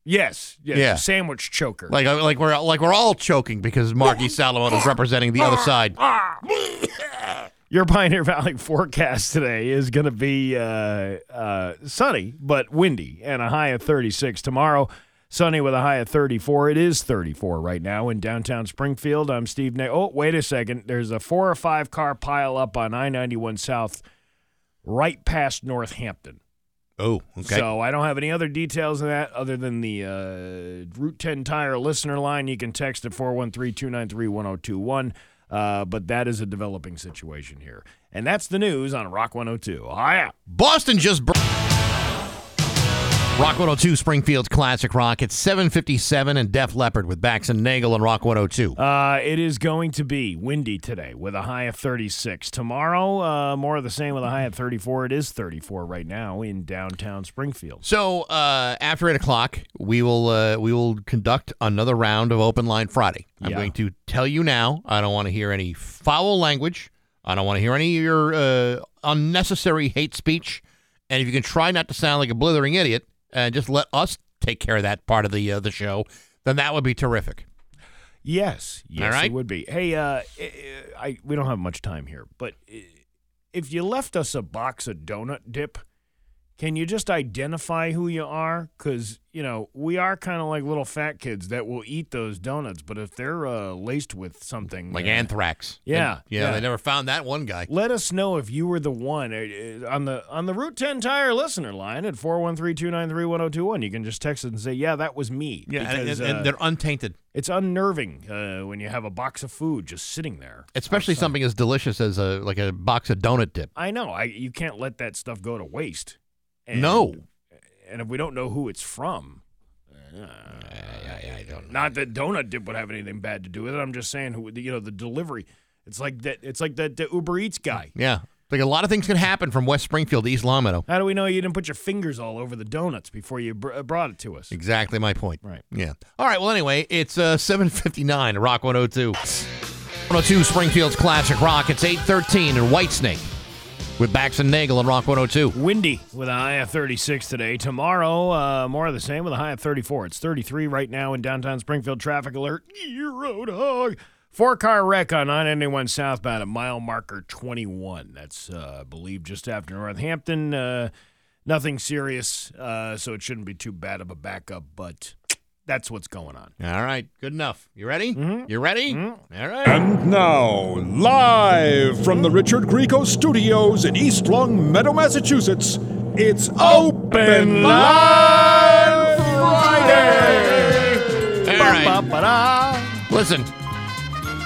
Yes. yes Yeah. Sandwich choker. Like uh, like we're like we're all choking because Marky <laughs> Salomone is representing the other side. <laughs> Your Pioneer Valley forecast today is going to be uh, uh, sunny but windy and a high of 36. Tomorrow, sunny with a high of 34. It is 34 right now in downtown Springfield. I'm Steve. Na- oh, wait a second. There's a four or five car pile up on I 91 South right past Northampton. Oh, okay. So I don't have any other details of that other than the uh, Route 10 Tire listener line. You can text at 413 293 1021. Uh, but that is a developing situation here. And that's the news on Rock 102. Oh, yeah. Boston just Rock 102 Springfield's classic rock. It's 757 and Def Leppard with Bax and Nagle and Rock 102. Uh, it is going to be windy today with a high of 36. Tomorrow, uh, more of the same with a high of 34. It is 34 right now in downtown Springfield. So uh, after eight o'clock, we will uh, we will conduct another round of Open Line Friday. I'm Yeah. going to tell you now. I don't want to hear any foul language. I don't want to hear any of your uh, unnecessary hate speech. And if you can try not to sound like a blithering idiot and just let us take care of that part of the uh, the show, then that would be terrific. Yes, yes, right. it would be. Hey, uh, I, I we don't have much time here, but if you left us a box of donut dip, can you just identify who you are? Because you know we are kind of like little fat kids that will eat those donuts, but if they're uh, laced with something Like uh, anthrax. Yeah, And, yeah, yeah. They never found that one guy. let us know if you were the one uh, uh, on the on the Route 10 Tire listener line at 413-293-1021. You can just text us and say, "Yeah, that was me." Yeah, and, because, and- and uh, they're untainted. it's unnerving uh, when you have a box of food just sitting there. Especially something as delicious as a like a box of donut dip. I know. I you can't let that stuff go to waste. And, No. And if we don't know who it's from, uh, I don't not that donut dip would have anything bad to do with it. I'm just saying who you know the delivery. It's like that. It's like that the Uber Eats guy. Yeah. Like a lot of things can happen from West Springfield to East Longmeadow. How do we know you didn't put your fingers all over the donuts before you br- uh, brought it to us? Exactly my point. Right. Yeah. All right. Well, anyway, it's uh, 759 Rock 102. 102 Springfield's Classic Rock. It's 813 in Whitesnake with Bax and Nagle on Rock 102. Windy with a high of 36 today. Tomorrow, uh, more of the same with a high of 34. It's 33 right now in downtown Springfield. Traffic alert. Road hog. Four car wreck on 991 southbound at mile marker 21. That's, uh, I believe, just after Northampton. Uh, nothing serious, uh, so it shouldn't be too bad of a backup, but that's what's going on. All right. Good enough. You ready? You ready? All right. And now, live from the Richard Grieco Studios in East Long Meadow, Massachusetts, it's Open Line Friday! All right. Listen,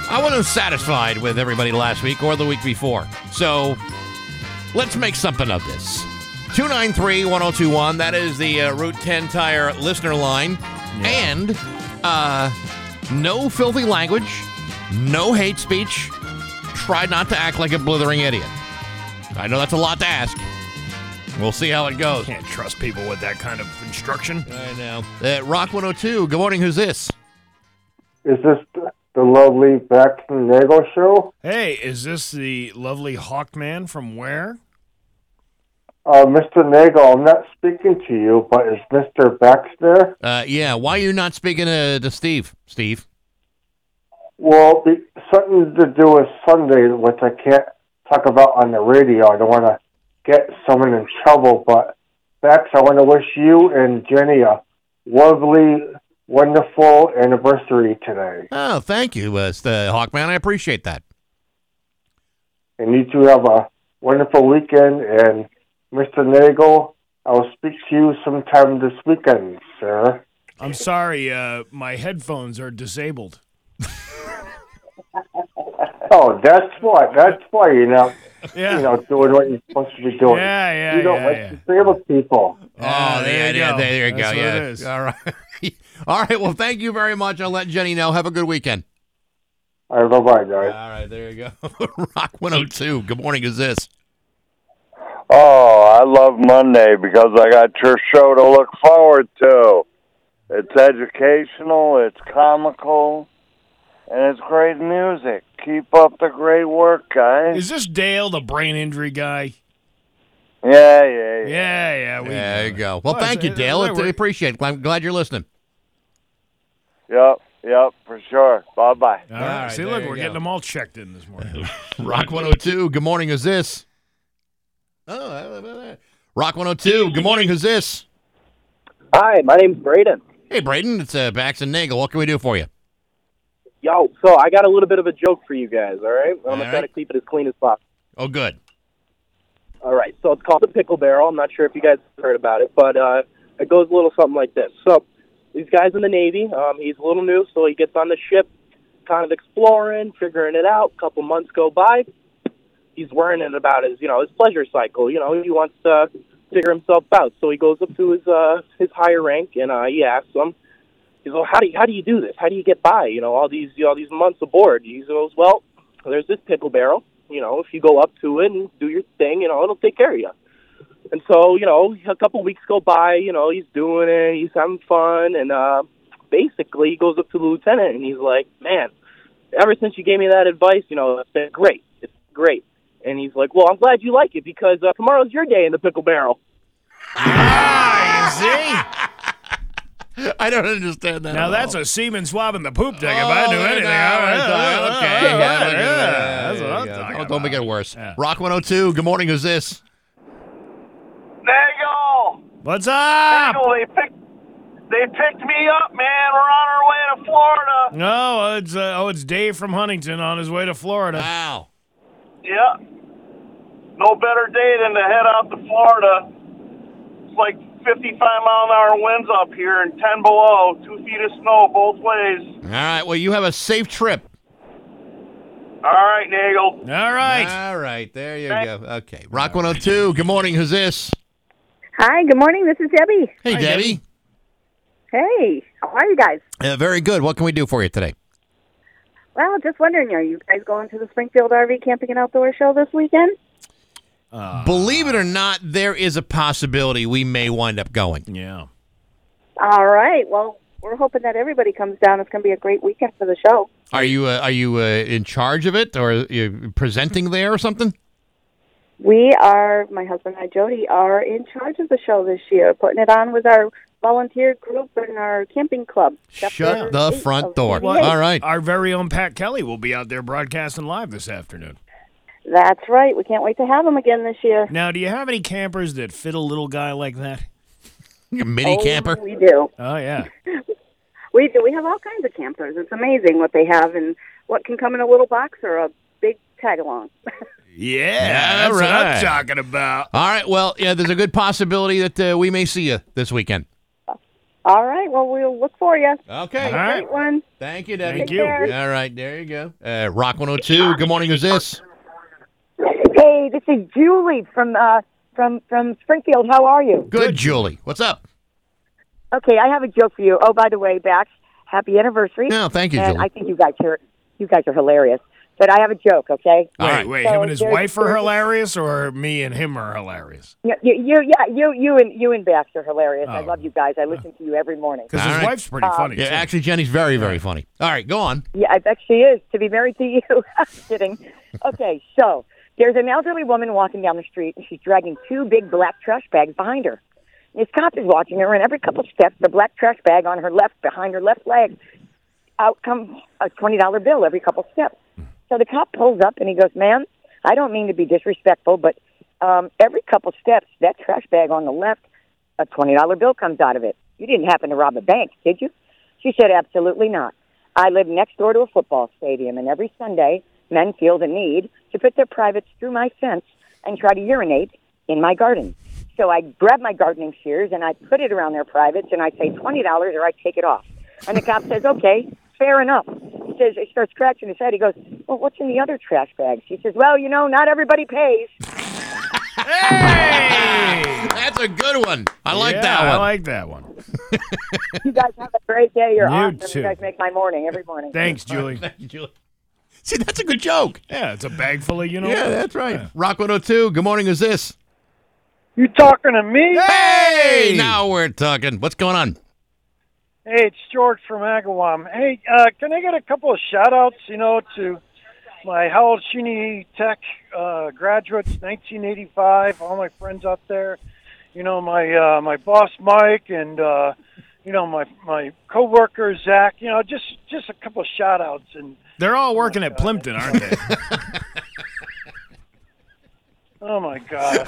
I wasn't satisfied with everybody last week or the week before. So let's make something of this. 293 1021. That is the uh, Route 10 Tire listener line. And uh, no filthy language, no hate speech. Try not to act like a blithering idiot. I know that's a lot to ask. We'll see how it goes. Can't trust people with that kind of instruction. I know. Uh, Rock 102. Good morning. Who's this? Is this the, the lovely the Nagle show? Hey, is this the lovely Hawkman from where? Uh, Mr. Nagle, I'm not speaking to you, but is Mr. Bax there? Uh, yeah. Why are you not speaking to, to Steve? Steve? Well, be, something to do with Sunday, which I can't talk about on the radio. I don't want to get someone in trouble, but Bax, I want to wish you and Jenny a lovely, wonderful anniversary today. Oh, thank you, uh, Hawkman. I appreciate that. And you two have a wonderful weekend. And Mr. Nagle, I'll speak to you sometime this weekend, sir. I'm sorry, uh, my headphones are disabled. <laughs> Oh, that's why. That's why you're not Yeah. you know, doing what you're supposed to be doing. Yeah, yeah, You don't yeah, like yeah. disabled people. Oh, yeah, there you go. there you go. That's what yeah. it is. All right. <laughs> All right. Well, thank you very much. I'll let Jenny know. Have a good weekend. All right, bye-bye, guys. All right. There you go. <laughs> Rock 102. Good morning. Is this? Oh, I love Monday because I got your show to look forward to. It's educational, it's comical, and it's great music. Keep up the great work, guys. Is this Dale, the brain injury guy? Yeah, yeah, yeah. Yeah, yeah. We There you go. Well, Well, thank you, Dale. I appreciate it. I'm glad you're listening. Yep, yep, for sure. Bye bye. All right. right, See, there look, we're go. getting them all checked in this morning. <laughs> Rock 102. Good morning. Is this? Oh, uh, Rock 102. Good morning. Who's this? Hi, my name's Braden. Hey, Braden. It's uh, Bax and Nagle. What can we do for you? Yo, so I got a little bit of a joke for you guys, all right? I'm going All to try to keep it as clean as possible. Oh, good. All right, so it's called the Pickle Barrel. I'm not sure if you guys have heard about it, but uh, it goes a little something like this. So these guys in the Navy, um, he's a little new, so he gets on the ship, kind of exploring, figuring it out. A couple months go by. He's worrying about his, you know, his pleasure cycle. You know, he wants to figure himself out. So he goes up to his uh, his higher rank and uh, he asks him, he's well, how do you, how do you do this? How do you get by? You know, all these you know, all these months aboard. He goes, well, there's this pickle barrel. You know, if you go up to it and do your thing, you know, it'll take care of you. And so, you know, a couple weeks go by. You know, he's doing it. He's having fun, and uh, basically, he goes up to the lieutenant and he's like, "Man, ever since you gave me that advice, you know, it's been great. It's great." And he's like, "Well, I'm glad you like it because uh, tomorrow's your day in the pickle barrel." Ah, you see? <laughs> I don't understand that. Now at that's all. a semen swab in the poop deck. if Oh, I knew anything, you. I would- Okay, okay. yeah, Yeah, look at yeah, that. That's what I'm you go. talking Don't- Don't make it worse. Yeah. Rock 102. Good morning. Who's this? Nagle! What's up? Nagle, they picked, they picked me up, man. We're on our way to Florida. No, it's uh, oh, it's Dave from Huntington on his way to Florida. Wow. Yeah. No better day than to head out to Florida. It's like 55 mile an hour winds up here and 10 below, two feet of snow both ways. All right. Well, you have a safe trip. All right, Nagle. All right. All right. There you go. Okay. Rock 102. Good morning. Who's this? Hi, good morning. This is Debbie. Hey, Hi, Debbie. Hey, how are you guys? Uh, very good. What can we do for you today? Well, just wondering, are you guys going to the Springfield RV Camping and Outdoor Show this weekend? Believe it or not, there is a possibility we may wind up going. Yeah. All right. Well, we're hoping that everybody comes down. It's going to be a great weekend for the show. Are you uh, are you uh, in charge of it, or are you presenting there, or something? We are, my husband and I, Jody, are in charge of the show this year, putting it on with our volunteer group and our camping club. Shut the front door. the eight. All right. Our very own Pat Kelly will be out there broadcasting live this afternoon. That's right. We can't wait to have him again this year. Now, do you have any campers that fit a little guy like that? A mini Oh, camper. We do. Oh yeah. <laughs> We do. We have all kinds of campers. It's amazing what they have and what can come in a little box or a big tag along. <laughs> Yeah, that's what. I'm talking about. All right. Well, yeah, there's a good possibility that uh, we may see you this weekend. All right. Well, we'll look for you. Okay. All right. great one. Thank you, Debbie. Thank Take you. care. All right. There you go. Uh, Rock 102. Good morning. Who's this? Hey, this is Julie from uh, from from Springfield. How are you? Good, Julie. What's up? Okay, I have a joke for you. Oh, by the way, Bax, happy anniversary. No, thank you, and Julie. I think you guys are you guys are hilarious. But I have a joke. Okay. All wait, wait. So him and his wife are hilarious, or me and him are hilarious? You, you, you yeah, you, you and you and Bax are hilarious. I Oh. love you guys. I listen to you every morning. Because his right. wife's pretty Um, funny. Yeah, too. actually, Jenny's very, very funny. All right, go on. Yeah, I bet she is. To be married to you. <laughs> I'm kidding. Okay, so there's an elderly woman walking down the street, and she's dragging two big black trash bags behind her. This cop is watching her, and every couple steps, the black trash bag on her left, behind her left leg, out comes a twenty dollar bill every couple steps. So the cop pulls up, and he goes, "Ma'am, I don't mean to be disrespectful, but um, every couple steps, that trash bag on the left, a twenty dollar bill comes out of it. You didn't happen to rob a bank, did you?" She said, "Absolutely not." I live next door to a football stadium, and every Sunday, men feel the need to put their privates through my fence and try to urinate in my garden. So I grab my gardening shears and I put it around their privates, and I say twenty dollars or I take it off. And the cop says, "Okay, fair enough." He says he starts scratching his head. He goes, "Well, what's in the other trash bags?" He says, "Well, you know, not everybody pays." hey! <laughs> That's a good one. I like Yeah, that one. I like that one. <laughs> you guys have a great day. You're You awesome. too. You guys make my morning every morning. Thanks, Julie. <laughs> Thank you, Julie. See, that's a good joke. Yeah, it's a bag full of you know. Yeah, that's right. Rock 102. Good morning. Who's this? You talking to me? Hey, now we're talking. What's going on? Hey, it's George from Agawam. Hey, uh, can I get a couple of shout outs, you know, to my Howell Shinny Tech uh, graduates, 1985, all my friends out there, you know, my uh, my boss Mike and uh, you know my my coworker Zach, you know, just just a couple of shout outs and They're all working at Plimpton, aren't they? <laughs> oh my god.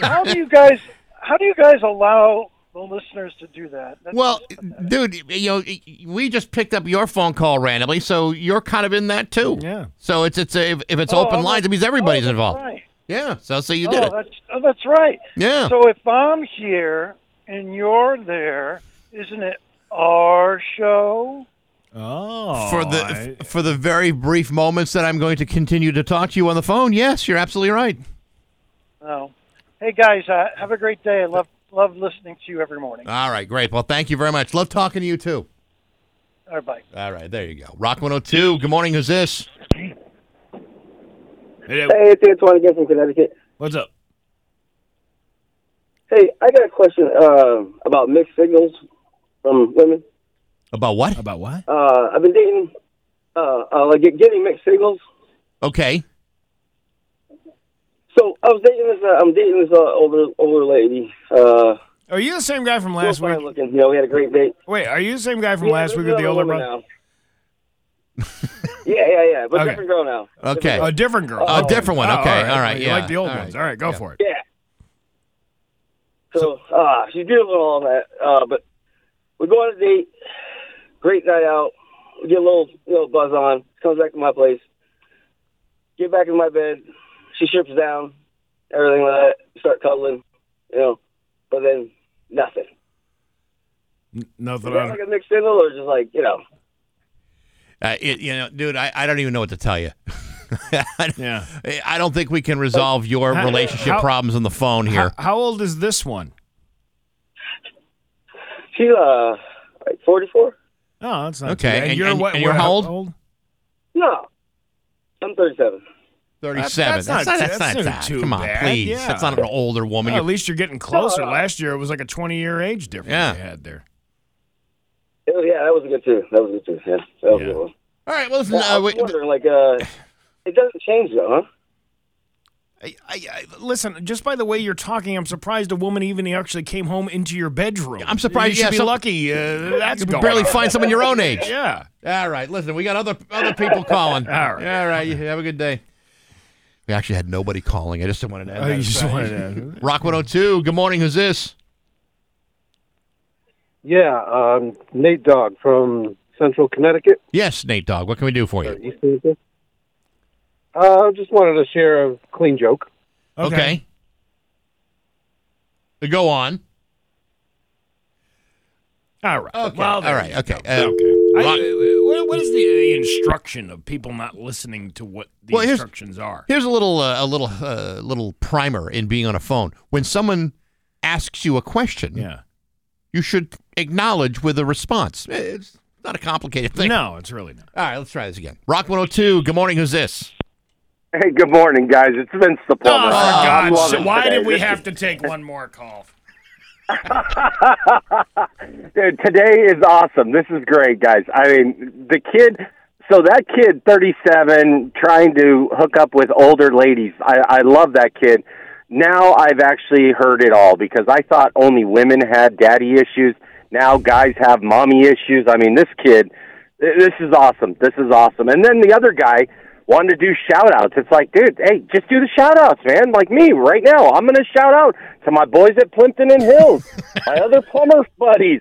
how do you guys how do you guys allow the listeners to do that? That's Well, dude, you know, we just picked up your phone call randomly, so you're kind of in that too. Yeah. So it's it's a, if, if it's Oh, open I'm lines, not- it means everybody's oh, involved. right. Yeah. So so you did oh, it. That's, oh, that's right. Yeah. So if I'm here and you're there, isn't it our show? Oh. for the for the very brief moments that I'm going to continue to talk to you on the phone, yes, you're absolutely right. Oh. Hey guys, uh, have a great day. I love love listening to you every morning. All right, great. Well, thank you very much. Love talking to you too. All right, bye. All right, there you go. Rock 102. Good morning. Who's this? Hey, it's Antoine again from Connecticut. What's up? Hey, I got a question uh, about mixed signals from women. About what? About what? Uh, I've been dating, uh, uh, like get- getting mixed signals. Okay. So I was dating this. Uh, I'm dating this uh, older older lady. Uh, Are you the same guy from last real week? fine looking. You know, we had a great date. Wait, are you the same guy from Yeah, last week with the older brother? now. <laughs> yeah, yeah, yeah. But Okay. different girl now. Okay. A different girl. A different one. Oh, Okay. All right. You Yeah. like the old All ones. right. All right, go Yeah. for it. Yeah. So, uh, she's beautiful and all that. Uh, but we go on a date. Great night out. We get a little, little buzz on. Comes back to my place. Get back in my bed. She strips down. Everything like that. Start cuddling. You know. But then nothing. Is Nothing that on like a mixed signal or just like, you know? Uh, it, you know, dude, I, I don't even know what to tell you. <laughs> Yeah. I don't think we can resolve your How- relationship how- problems on the phone here. How, how old is this one? She's, uh, like 44? Oh, that's not Okay, too bad. and- you're and- what? and you're what- how old? No. I'm 37. 37. That's not- that's, that's not not that. too Come on, bad, please. yeah. That's not an older woman. Well, at least you're getting closer. No, no. Last year it was like a 20 year age difference Yeah. you had there. It was, yeah, that was good too. That was good too. Yeah, that was a good one. All right, well, listen, Yeah, I uh, was wait, wondering, like, uh, it doesn't change though, huh? I, I, I, listen, just by the way you're talking, I'm surprised a woman even actually came home into your bedroom. I'm surprised- You should yeah, be some- lucky. Uh, that's you barely on. find someone your own age. <laughs> Yeah. All right, listen, we got other other people calling. <laughs> All right. All right, you have a good day. We actually had nobody calling. I just wanted to. Oh, you just wanted to- Rock 102. Good morning. Who's this? Yeah, um, Nate Dog from Central Connecticut. Yes, Nate Dog. What can we do for you? East Connecticut. Uh, just wanted to share a clean joke. Okay. Go on. All right. Okay. Well, All there right. you Okay. Uh, okay. I- Rock- what, what is the, the instruction of people not listening to what the Well, here's- instructions are? Here's a little uh, a little uh, little primer in being on a phone. When someone asks you a question, Yeah. you should acknowledge with a response. It's not a complicated thing. No, it's really not. All right, let's try this again. Rock 102. Good morning. Who's this? Hey, good morning, guys. It's Vince the Oh, plumber. for I'm God's loving sake. Why today. did we This have to take one more call? Dude, <laughs> today is awesome. This is great, guys. I mean, the kid. So that kid, 37, trying to hook up with older ladies. I, I love that kid. Now I've actually heard it all because I thought only women had daddy issues. Now guys have mommy issues. I mean, this kid, this is awesome. This is awesome. And then the other guy wanted to do shout outs. It's like, dude, hey, just do the shout outs, man. Like me right now. I'm going to shout out to my boys at Plimpton and Hills, <laughs> my other plumber buddies.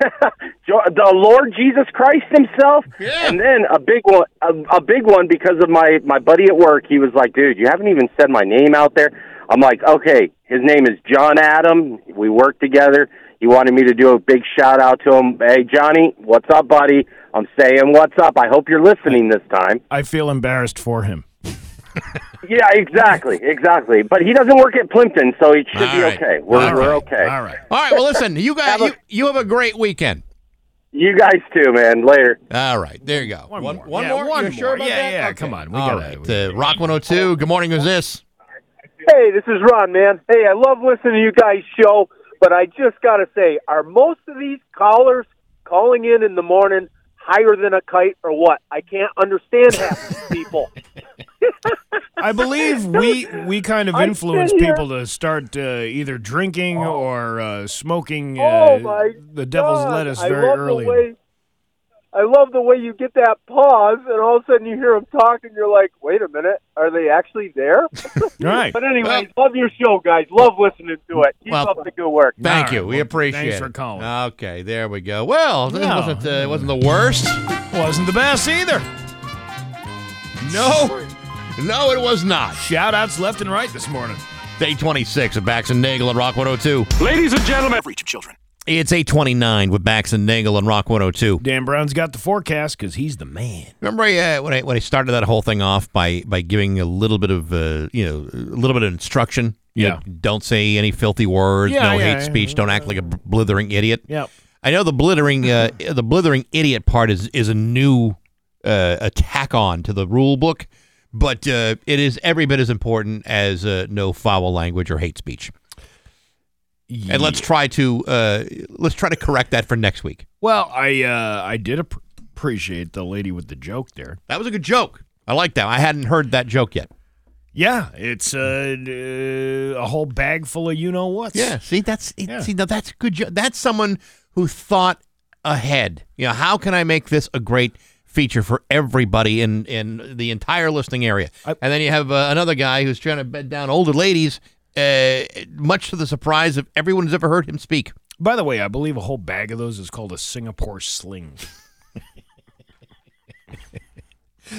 <laughs> The Lord Jesus Christ Himself, and then a big one, a, a big one because of my my buddy at work. He was like, "Dude, you haven't even said my name out there." I'm like, "Okay, his name is John Adam. We work together. He wanted me to do a big shout out to him. Hey, Johnny, what's up, buddy? I'm saying what's up. I hope you're listening this time. I feel embarrassed for him. Yeah, exactly, exactly. But he doesn't work at Plimpton, so he should All be right. okay. We're, All we're right. okay. All right. All right. Well, listen, you guys, you, you have a great weekend. You guys too, man. Later. All right. There you go. One, more. one Yeah, more. one you sure more. about Yeah, that? yeah, Okay. come on. We All gotta- right. Uh, Rock 102. Good morning. Who's this? Hey, this is Ron, man. Hey, I love listening to you guys' show, but I just got to say, are most of these callers calling in in the morning higher than a kite or what? I can't understand half these <laughs> people. I believe <laughs> we we kind of influence people to start uh, either drinking or uh, smoking uh, oh my the devil's God. lettuce I very love early. The way, I love the way you get that pause, and all of a sudden you hear them talk, and you're like, "Wait a minute, are they actually there?" <laughs> Right. but anyway, love your show, guys. Love listening to it. Keep Well, up the good work. Thank All you. right. We Well, appreciate thanks it. for calling. Okay, there we go. Well, it No. wasn't uh, it wasn't the worst. Wasn't the best either. No. No, it was not. Shout outs left and right this morning. Day 26 of Bax and Nagle at Rock 102. Ladies and gentlemen, for each children. It's 829 with Bax and Nagle and Rock 102. Dan Brown's got the forecast because he's the man. Remember uh, when I when I started that whole thing off by by giving a little bit of uh, you know a little bit of instruction. You Yeah. know, don't say any filthy words. Yeah, no yeah, hate yeah. speech. Don't act like a blithering idiot. Yep. I know the blithering uh, the blithering idiot part is is a new uh, attack on to the rule book, but uh, it is every bit as important as uh, no foul language or hate speech. And let's try to uh, let's try to correct that for next week. Well, I uh, I did ap- appreciate the lady with the joke there. That was a good joke. I like that. I hadn't heard that joke yet. Yeah, it's uh, uh, a whole bag full of you know what. Yeah, see that's see now that's good. Jo- that's someone who thought ahead. You know, how can I make this a great feature for everybody in in the entire listening area? and then you have uh, another guy who's trying to bed down older ladies, uh, much to the surprise of everyone who's ever heard him speak. By the way, I believe a whole bag of those is called a Singapore sling. <laughs>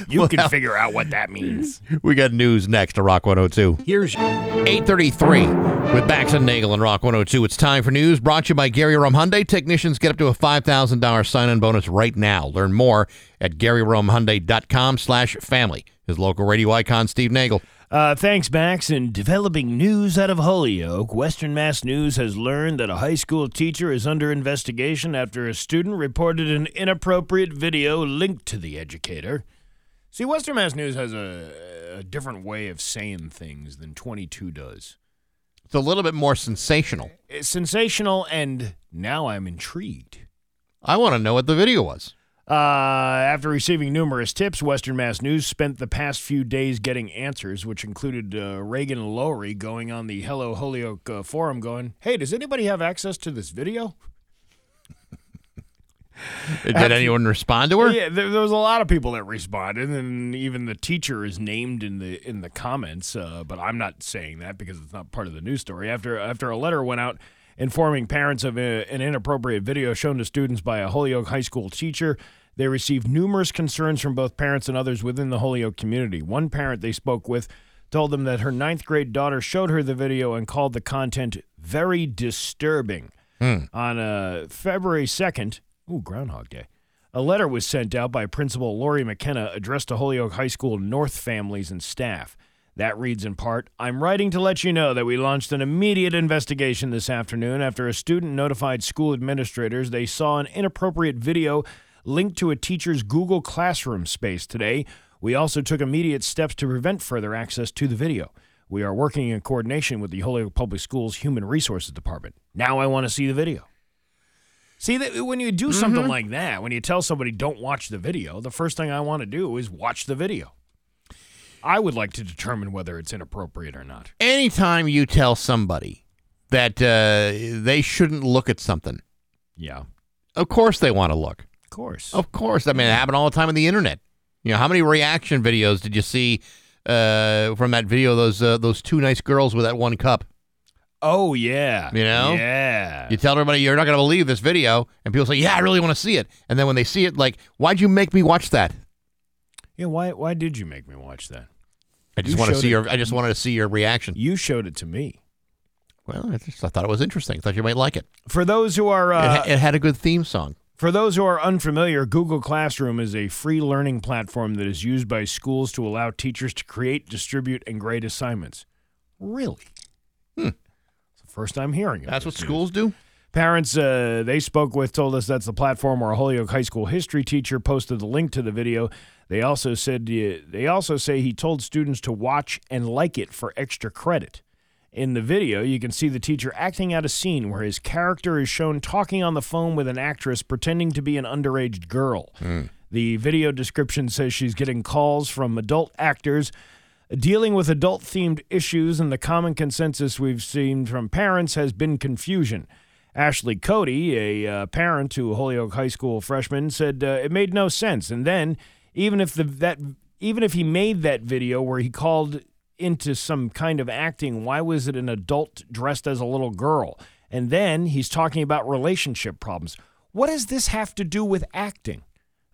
you Well, can figure out what that means. We got news next to Rock 102. Here's 833 with Bax and Nagle and Rock 102. It's time for news brought to you by Gary Rome Hyundai. Technicians get up to a $5,000 sign-on bonus right now. Learn more at GaryRomeHyundai.com slash family. His local radio icon, Steve Nagle. Uh, thanks, Bax. In developing news out of Holyoke, Western Mass News has learned that a high school teacher is under investigation after a student reported an inappropriate video linked to the educator. See, Western Mass News has a, a different way of saying things than 22 does. It's a little bit more sensational. It's sensational, and now I'm intrigued. I want to know what the video was. Uh, after receiving numerous tips, Western Mass News spent the past few days getting answers, which included uh, Reagan Lowry going on the Hello Holyoke uh, forum going, Hey, does anybody have access to this video? Did anyone respond to her? Yeah, there, there was a lot of people that responded, and even the teacher is named in the in the comments. Uh, but I'm not saying that because it's not part of the news story. After after a letter went out informing parents of a, an inappropriate video shown to students by a Holyoke High School teacher, they received numerous concerns from both parents and others within the Holyoke community. One parent they spoke with told them that her ninth grade daughter showed her the video and called the content very disturbing. Hmm. On uh, February 2nd, ooh, Groundhog Day, a letter was sent out by Principal Lori McKenna addressed to Holyoke High School North families and staff. That reads in part I'm writing to let you know that we launched an immediate investigation this afternoon after a student notified school administrators they saw an inappropriate video linked to a teacher's Google Classroom space today. We also took immediate steps to prevent further access to the video. We are working in coordination with the Holyoke Public Schools Human Resources Department. Now I want to see the video. See that when you do something Mhm. like that, when you tell somebody don't watch the video, the first thing I want to do is watch the video. I would like to determine whether it's inappropriate or not. Anytime you tell somebody that uh, they shouldn't look at something, Yeah. of course they want to look. Of course. Of course. I mean, it happened all the time on the internet. You know, how many reaction videos did you see uh, from that video? Those uh, those two nice girls with that one cup. Oh yeah. You know? Yeah. You tell everybody you're not going to believe this video, and people say, "Yeah, I really want to see it." And then when they see it, like, "Why'd you make me watch that?" Yeah, why why did you make me watch that? I just want to see it- your. I just wanted to see your reaction. You showed it to me. Well, I just I thought it was interesting. I thought you might like it. For those who are it, uh, ha- it had a good theme song. For those who are unfamiliar, Google Classroom is a free learning platform that is used by schools to allow teachers to create, distribute, and grade assignments. Really? Hmm. It's the first time hearing it. That's what schools do? Parents uh, they spoke with told us that's the platform where a Holyoke High School history teacher posted the link to the video. They also said they also say he told students to watch and like it for extra credit. In the video, you can see the teacher acting out a scene where his character is shown talking on the phone with an actress pretending to be an underage girl. The video description says she's getting calls from adult actors dealing with adult themed issues, and the common consensus we've seen from parents has been confusion. Ashley Cody, a uh, parent to a Holyoke High School freshman, said uh, it made no sense. And then, even if the that even if he made that video where he called into some kind of acting, why was it an adult dressed as a little girl? And then he's talking about relationship problems. What does this have to do with acting?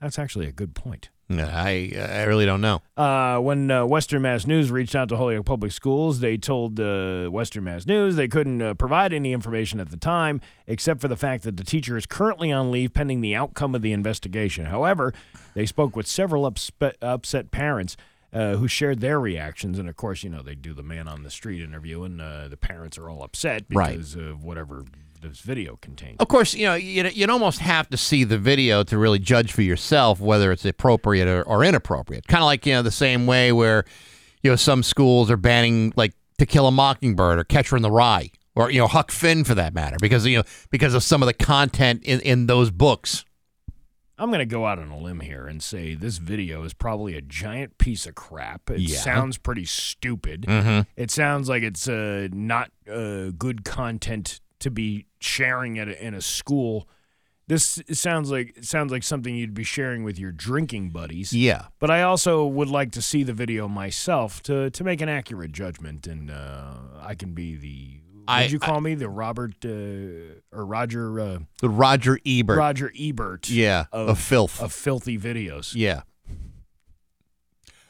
That's actually a good point. I I really don't know. Uh, when uh, Western Mass News reached out to Holyoke Public Schools, they told uh, Western Mass News they couldn't uh, provide any information at the time, except for the fact that the teacher is currently on leave pending the outcome of the investigation. However, they spoke with several upspe- upset parents. Uh, who shared their reactions, and of course, you know they do the man on the street interview, and uh, the parents are all upset Right. because of whatever this video contains. Of course, you know you'd, you'd almost have to see the video to really judge for yourself whether it's appropriate or, or inappropriate. Kind of like you know the same way where you know some schools are banning like To Kill a Mockingbird or Catcher in the Rye or you know Huck Finn for that matter because you know because of some of the content in, in those books. I'm going to go out on a limb here and say this video is probably a giant piece of crap. It Yeah. sounds pretty stupid. Mhm. It sounds like it's uh, not uh, good content to be sharing at a, in a school. This sounds like it sounds like something you'd be sharing with your drinking buddies. Yeah. But I also would like to see the video myself to to make an accurate judgment, and uh, I can be the. I- did you call me? The Robert uh, or Roger? Uh, The Roger Ebert. Roger Ebert. Yeah, of filth. Of filthy videos. Yeah.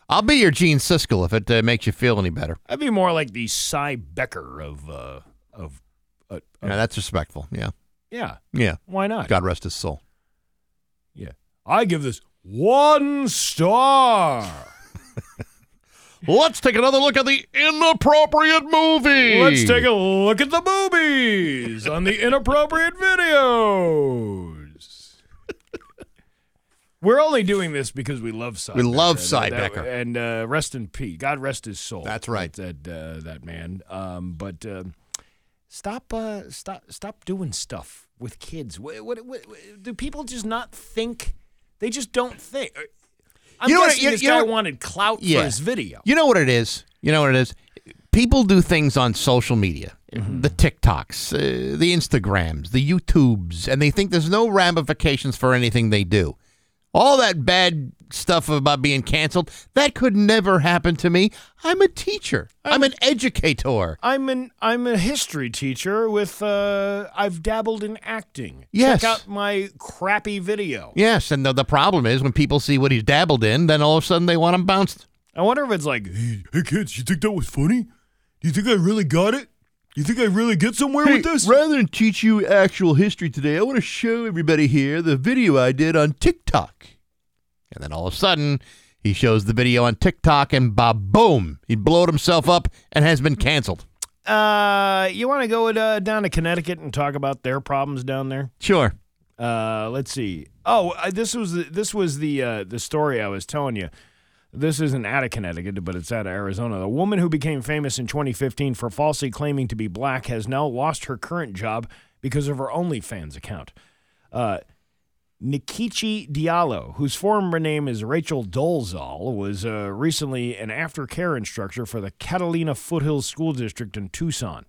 I'll be your Gene Siskel if it uh, makes you feel any better. I'd be more like the Sy Becker of uh, of uh, Yeah, that's respectful. Yeah. yeah. Yeah. Why not? God rest his soul. Yeah. I give this one star. Let's take another look at the inappropriate movie. Let's take a look at the boobies on the inappropriate videos. <laughs> We're only doing this because we love Sy. We love Becker, Sy and, Becker. and uh, rest in peace. God rest his soul. That's right. That uh, that man. Um, but uh, stop, uh, stop, stop doing stuff with kids. What, what, what, what- do people just not think? They just don't think. I'm You know what- guessing you- this you guy know- wanted clout Yeah. for his video. You know what it is? You know what it is? People do things on social media, Mm-hmm. the TikToks, uh, the Instagrams, the YouTubes, and they think there's no ramifications for anything they do. All that bad stuff about being canceled, that could never happen to me. I'm a teacher. I'm an educator. I'm an I'm a history teacher with uh I've dabbled in acting. Yes. Check out my crappy video. Yes, and the, the problem is when people see what he's dabbled in, then all of a sudden they want him bounced. I wonder if it's like, hey, hey kids, you think that was funny? Do you think I really got it? You think I really get somewhere with this? rather than teach you actual history today, I want to show everybody here the video I did on TikTok. And then all of a sudden, he shows the video on TikTok, and bob, boom, he blowed himself up and has been canceled. Uh, you want to go uh, down to Connecticut and talk about their problems down there? Sure. Uh, let's see. Oh, uh, this was the, this was the uh, the story I was telling you. This isn't out of Connecticut, but it's out of Arizona. The woman who became famous in 2015 for falsely claiming to be black has now lost her current job because of her OnlyFans account. Uh, Nkechi Diallo, whose former name is Rachel Dolezal, was uh, recently an aftercare instructor for the Catalina Foothills School District in Tucson.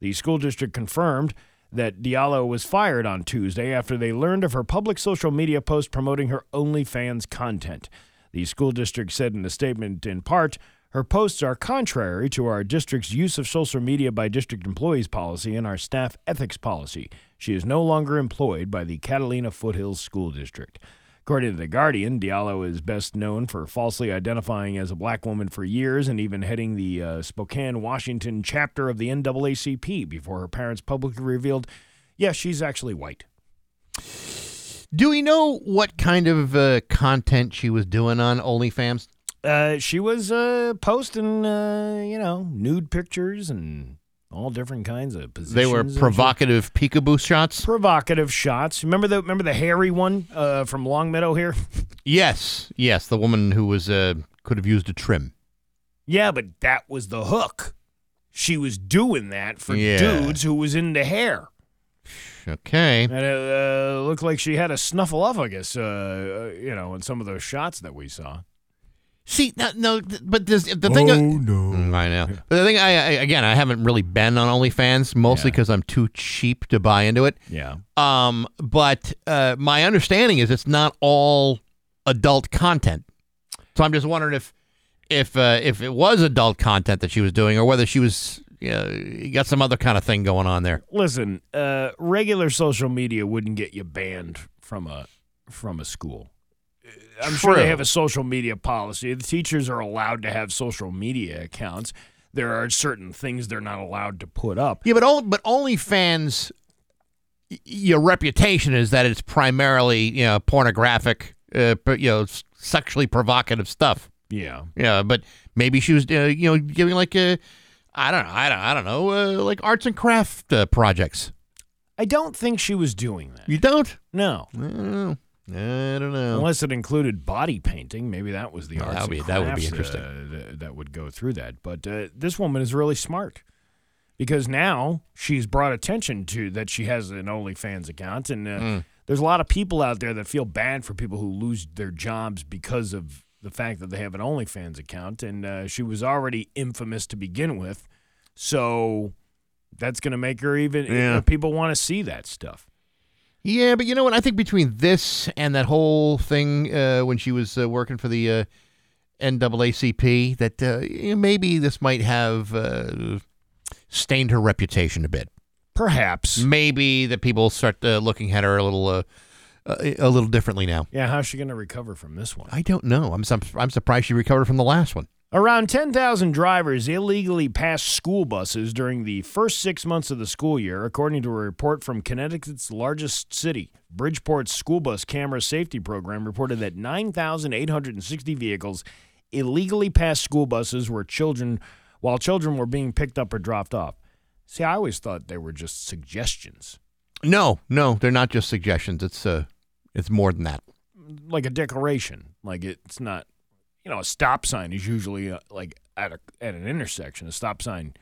The school district confirmed that Diallo was fired on Tuesday after they learned of her public social media post promoting her OnlyFans content. The school district said in a statement, in part, her posts are contrary to our district's use of social media by district employees policy and our staff ethics policy. She is no longer employed by the Catalina Foothills School District. According to The Guardian, Diallo is best known for falsely identifying as a black woman for years and even heading the uh, Spokane, Washington chapter of the NAACP before her parents publicly revealed, yes, she's actually white. Do we know what kind of uh, content she was doing on OnlyFans? Uh, she was uh, posting, uh, you know, nude pictures and all different kinds of positions. They were provocative peekaboo shots. provocative shots. Remember the remember the hairy one uh, from Longmeadow here? <laughs> Yes, yes, the woman who was uh, could have used a trim. yeah, but that was the hook. She was doing that for Yeah. dudes who was into hair. Okay. And it uh, looked like she had a snuffle snuffleupagus, uh, uh, you know, in some of those shots that we saw. See, no, no but this, the thing. Oh, no. I know. But the thing, I, I again, I haven't really been on OnlyFans, mostly because I'm too cheap to buy into it. Yeah. Um, but uh, my understanding is it's not all adult content. So I'm just wondering if, if, uh, if it was adult content that she was doing, or whether she was, you got some other kind of thing going on there. Listen, uh, regular social media wouldn't get you banned from a from a school. I'm sure they have a social media policy. The teachers are allowed to have social media accounts. There are certain things they're not allowed to put up. Yeah, but only, but OnlyFans, y- your reputation is that it's primarily you know pornographic, uh, you know, sexually provocative stuff. Yeah. Yeah, but maybe she was uh, you know giving like a, I don't know, I don't, I don't know, uh, like arts and craft uh, projects. I don't think she was doing that. You don't? No. I don't know. I don't know. Unless it included body painting, maybe that was the Well, arts that would and be- that would be interesting. uh, th- that would go through that. But uh, this woman is really smart because now she's brought attention to that she has an OnlyFans account, and uh, Mm. there's a lot of people out there that feel bad for people who lose their jobs because of the fact that they have an OnlyFans account, and uh, she was already infamous to begin with, so that's going to make her even. Yeah. people want to see that stuff. Yeah, but you know what? I think between this and that whole thing uh, when she was uh, working for the uh, NAACP, that uh, maybe this might have uh, stained her reputation a bit. Perhaps. Maybe that people start uh, looking at her a little, uh, a little differently now. Yeah, how's she going to recover from this one? I don't know. I'm I'm surprised she recovered from the last one. Around 10,000 drivers illegally passed school buses during the first six months of the school year, according to a report from Connecticut's largest city. Bridgeport's school bus camera safety program reported that 9,860 vehicles illegally passed school buses where children, while children were being picked up or dropped off. See, I always thought they were just suggestions, No, no, they're not just suggestions. It's uh, it's more than that. like a declaration. Like it's not, you know, a stop sign is usually uh, like at a at an intersection. A stop sign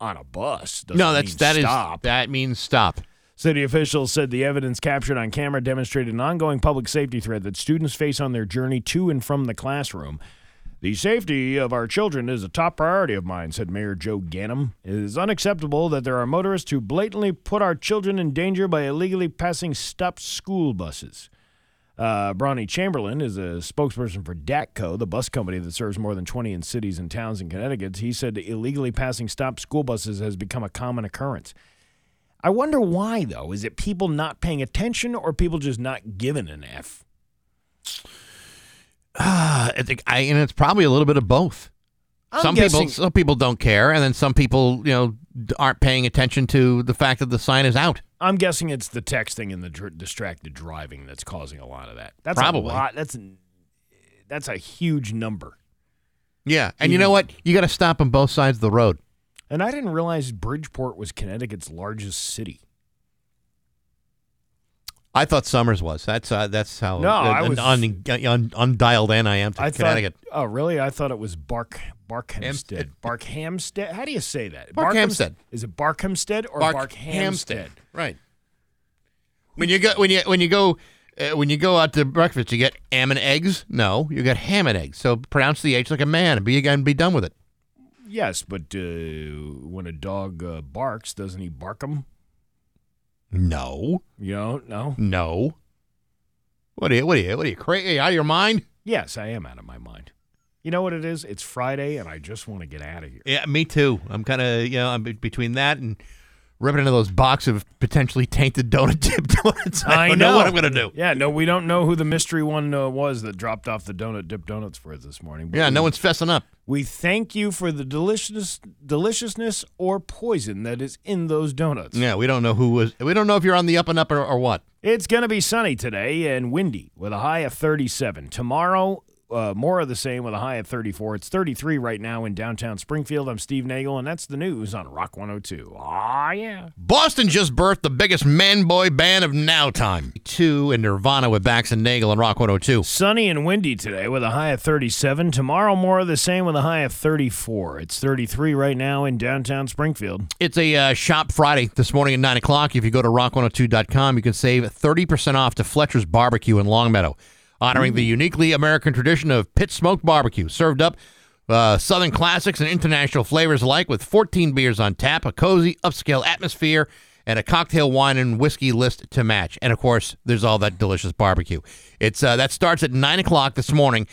on a bus doesn't no, that's mean that is stop. that means stop. City officials said the evidence captured on camera demonstrated an ongoing public safety threat that students face on their journey to and from the classroom. The safety of our children is a top priority of mine, said Mayor Joe Ganim. It is unacceptable that there are motorists who blatantly put our children in danger by illegally passing stopped school buses. Uh, Bronny Chamberlain is a spokesperson for DATTCO, the bus company that serves more than 20 in cities and towns in Connecticut. He said illegally passing stopped school buses has become a common occurrence. I wonder why, though. Is it people not paying attention or people just not giving an F? Ah, <sighs> I think I, and it's probably a little bit of both. I'm some guessing- people, some people don't care, and then some people, you know, aren't paying attention to the fact that the sign is out. I'm guessing it's the texting and the dr- distracted driving that's causing a lot of that. That's Probably. a lot. That's that's a huge number. Yeah, and you know what? You got to stop on both sides of the road. And I didn't realize Bridgeport was Connecticut's largest city. I thought Somers was. That's uh, that's how No, uh, I was- un- un- undialed in I am to I Connecticut. thought. Oh, really? I thought it was Bark Barkhamsted. Barkhamsted. How do you say that? Barkhamsted. Is it Barkhamsted or Barkhamsted. Barkhamsted? Right. When you go when you when you go uh, when you go out to breakfast, you get ham and eggs. No, you get ham and eggs. So pronounce the H like a man and be and be done with it. Yes, but uh, when a dog uh, barks, doesn't he bark 'em? No, You don't know, no. no. What are you? What are you? What are you crazy? Out of your mind? Yes, I am out of my mind. You know what it is? It's Friday, and I just want to get out of here. Yeah, me too. I'm kind of you know I'm be- between that and ripping into those box of potentially tainted donut dip <laughs> donuts. I, don't know. what I'm gonna do. Yeah, no, we don't know who the mystery one uh, was that dropped off the donut dip donuts for us this morning. but Yeah, no one's fessing up. We thank you for the delicious deliciousness or poison that is in those donuts. Yeah, we don't know who was. We don't know if you're on the up and up or, or what. It's going to be sunny today and windy with a high of 37. Tomorrow, uh, more of the same with a high of 34. It's 33 right now in downtown Springfield. I'm Steve Nagle, and that's the news on Rock 102. Ah, yeah. Boston just birthed the biggest man boy band of now time. Two in Nirvana with Bax and Nagle and Rock 102. Sunny and windy today with a high of 37. Tomorrow, more of the same with a high of 34. It's 33 right now in downtown Springfield. It's a uh, shop Friday this morning at 9 o'clock. If you go to rock102.com, you can save 30% off to Fletcher's Barbecue in Longmeadow, honoring the uniquely American tradition of pit smoked barbecue, served up uh, Southern classics and international flavors alike with 14 beers on tap, a cozy, upscale atmosphere, and a cocktail wine and whiskey list to match. And of course, there's all that delicious barbecue. It's uh, That starts at 9 o'clock this morning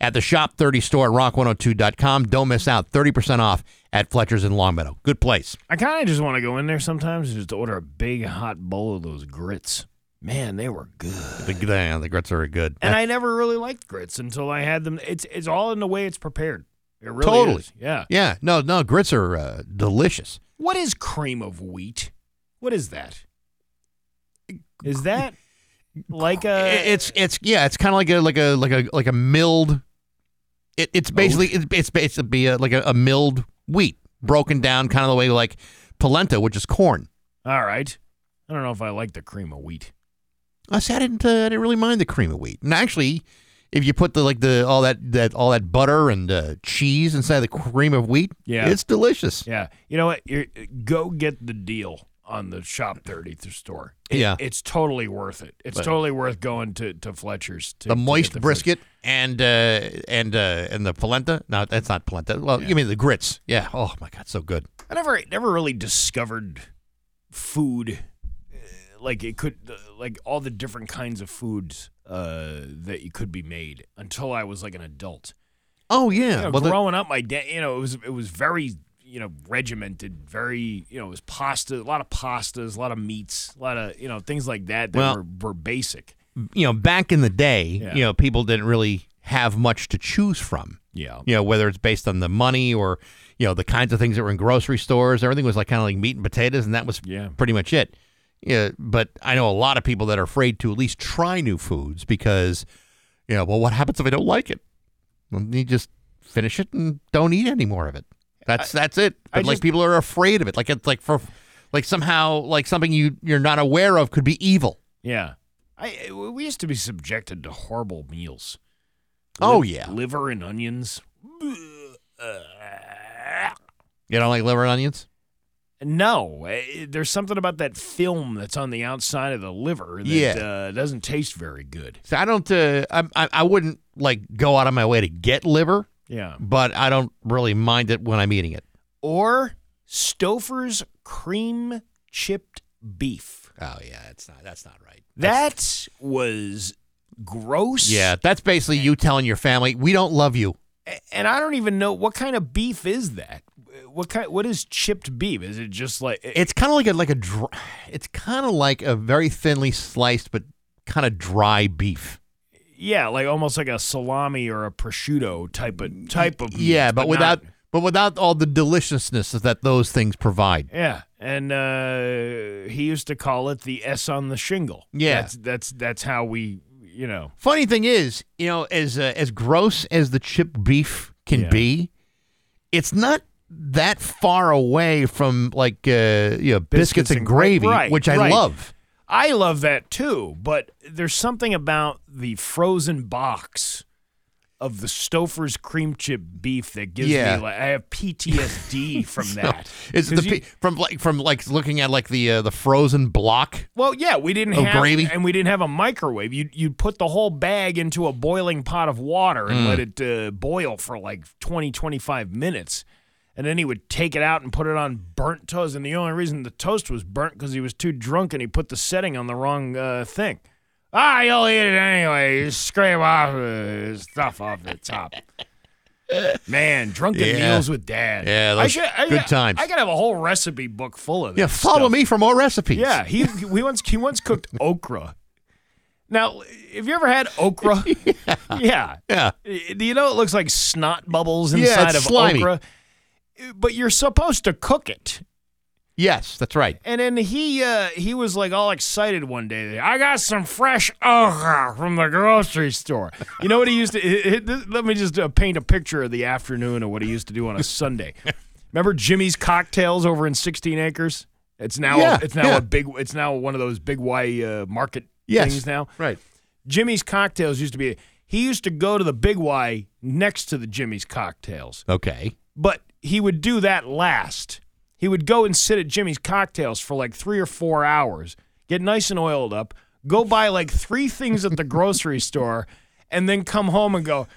at the Shop 30 store at rock102.com. Don't miss out. 30% off at Fletcher's in Longmeadow. Good place. I kind of just want to go in there sometimes and just order a big hot bowl of those grits. Man, they were good. The, yeah, the grits are good. And I never really liked grits until I had them. It's it's all in the way it's prepared. It really totally. is. Yeah. Yeah. No, no, grits are uh, delicious. What is cream of wheat? What is that? Is that like a? It's it's yeah. It's kind of like a like a like a like a milled. It, it's basically it's it's basically a, like a, a milled wheat broken down, kind of the way like polenta, which is corn. All right. I don't know if I like the cream of wheat. I said I didn't. Uh, I didn't really mind the cream of wheat. And actually, if you put the like the all that that all that butter and uh, cheese inside the cream of wheat, Yeah. it's delicious. Yeah. You know what? You're, go get the deal on the Shop 30 store. It- Yeah. It's totally worth it. It's But- totally worth going to, to Fletcher's. To, the moist get the food. brisket and uh, and uh, and the polenta. No, that's not polenta. Well, you mean the grits? Yeah. Oh my god, so good. I never never really discovered food like it could like all the different kinds of foods uh, that you could be made until I was like an adult. Oh yeah. You know, well, growing up, my dad, you know, it was it was very you know regimented, very you know, it was pasta, a lot of pastas, a lot of meats, a lot of you know things like that that Well- were, were basic. you know, back in the day, Yeah. you know, people didn't really have much to choose from. Yeah. You know, whether it's based on the money or, you know, the kinds of things that were in grocery stores, everything was like kind of like meat and potatoes, and that was Yeah. pretty much it. Yeah. But I know a lot of people that are afraid to at least try new foods because, you know, well, what happens if I don't like it? Well, you just finish it and don't eat any more of it. That's that's it. I like just- people are afraid of it. Like it's like for like somehow like something you you're not aware of could be evil. Yeah, I we used to be subjected to horrible meals. Oh, Liv- yeah. liver and onions. You don't like liver and onions? No, eh, there's something about that film that's on the outside of the liver that Yeah. uh, doesn't taste very good. So I don't. Uh, I, I wouldn't like go out of my way to get liver. Yeah. But I don't really mind it when I'm eating it. Or Stouffer's cream chipped beef. Oh yeah, that's not that's not right. That was gross. Yeah, that's basically you telling your family we don't love you. and I don't even know what kind of beef is that. What kind? What is chipped beef? Is it just like It's kind of like a like a dry, it's kind of like a very thinly sliced but kind of dry beef. yeah, like almost like a salami or a prosciutto type of type of meat, yeah, but, not- without but without all the deliciousness that those things provide. yeah, and uh, he used to call it the S on the shingle. Yeah. that's that's that's how we you know. Funny thing is, you know, as uh, as gross as the chipped beef can Yeah. be, it's not that far away from like uh, you know biscuits, and gra- gravy, right, which I right. love. I love that too, but there's something about the frozen box of the Stouffer's cream chip beef that gives Yeah. me like I have PTSD <laughs> from that. It's the you- from like from like looking at like the uh, the frozen block. Well, yeah, we didn't have gravy? and we didn't have a microwave. You you put the whole bag into a boiling pot of water and Mm. let it uh, boil for like 20 25 minutes. And then he would take it out and put it on burnt toast. And the only reason the toast was burnt because he was too drunk and he put the setting on the wrong uh, thing. Ah, you'll eat it anyway. You scrape off uh, stuff off the top. <laughs> Man, drunken Yeah. meals with dad. Yeah, I should, I, good times. I could have a whole recipe book full of this. Yeah, follow stuff. me for more recipes. Yeah, he he once he once cooked <laughs> okra. Now, have you ever had okra? <laughs> yeah. Yeah. Do you know it looks like snot bubbles Yeah, inside it's of slimy. okra? But you're supposed to cook it. Yes, that's right. And then he uh, he was like all excited one day. I got some fresh okra from the grocery store. You know what he used to? <laughs> it- it- let me just uh, paint a picture of the afternoon of what he used to do on a Sunday. <laughs> Remember Jimmy's Cocktails over in 16 Acres? It's now Yeah, it's now yeah. a big it's now one of those big Y uh, market Yes, things now. Right. Jimmy's Cocktails used to be. He used to go to the Big Y next to the Jimmy's Cocktails Okay. but he would do that last. He would go and sit at Jimmy's cocktails for like three or four hours, get nice and oiled up, go buy like three things at the grocery store, and then come home and go,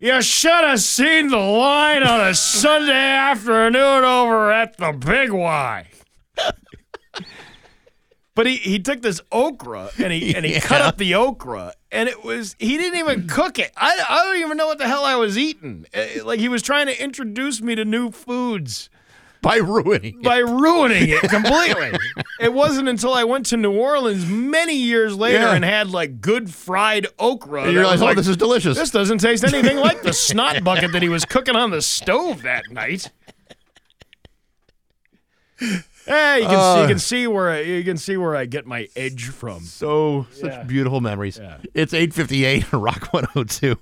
You should have seen the line on a Sunday afternoon over at the Big Y. But he, he took this okra and he and he <laughs> cut up the okra and it was he didn't even <laughs> cook it. I, I don't even know what the hell I was eating. Eh, Like he was trying to introduce me to new foods By ruining. by ruining it completely. <laughs> it wasn't until I went to New Orleans many years later Yeah. and had like good fried okra. And you realize, oh, like, this is delicious. This doesn't taste anything like the snot bucket that he was cooking on the stove that night. Hey, you can see, you Uh. can see where I, you can see where I get my edge from. So such Yeah. beautiful memories. Yeah. It's 858 <laughs> Rock 102.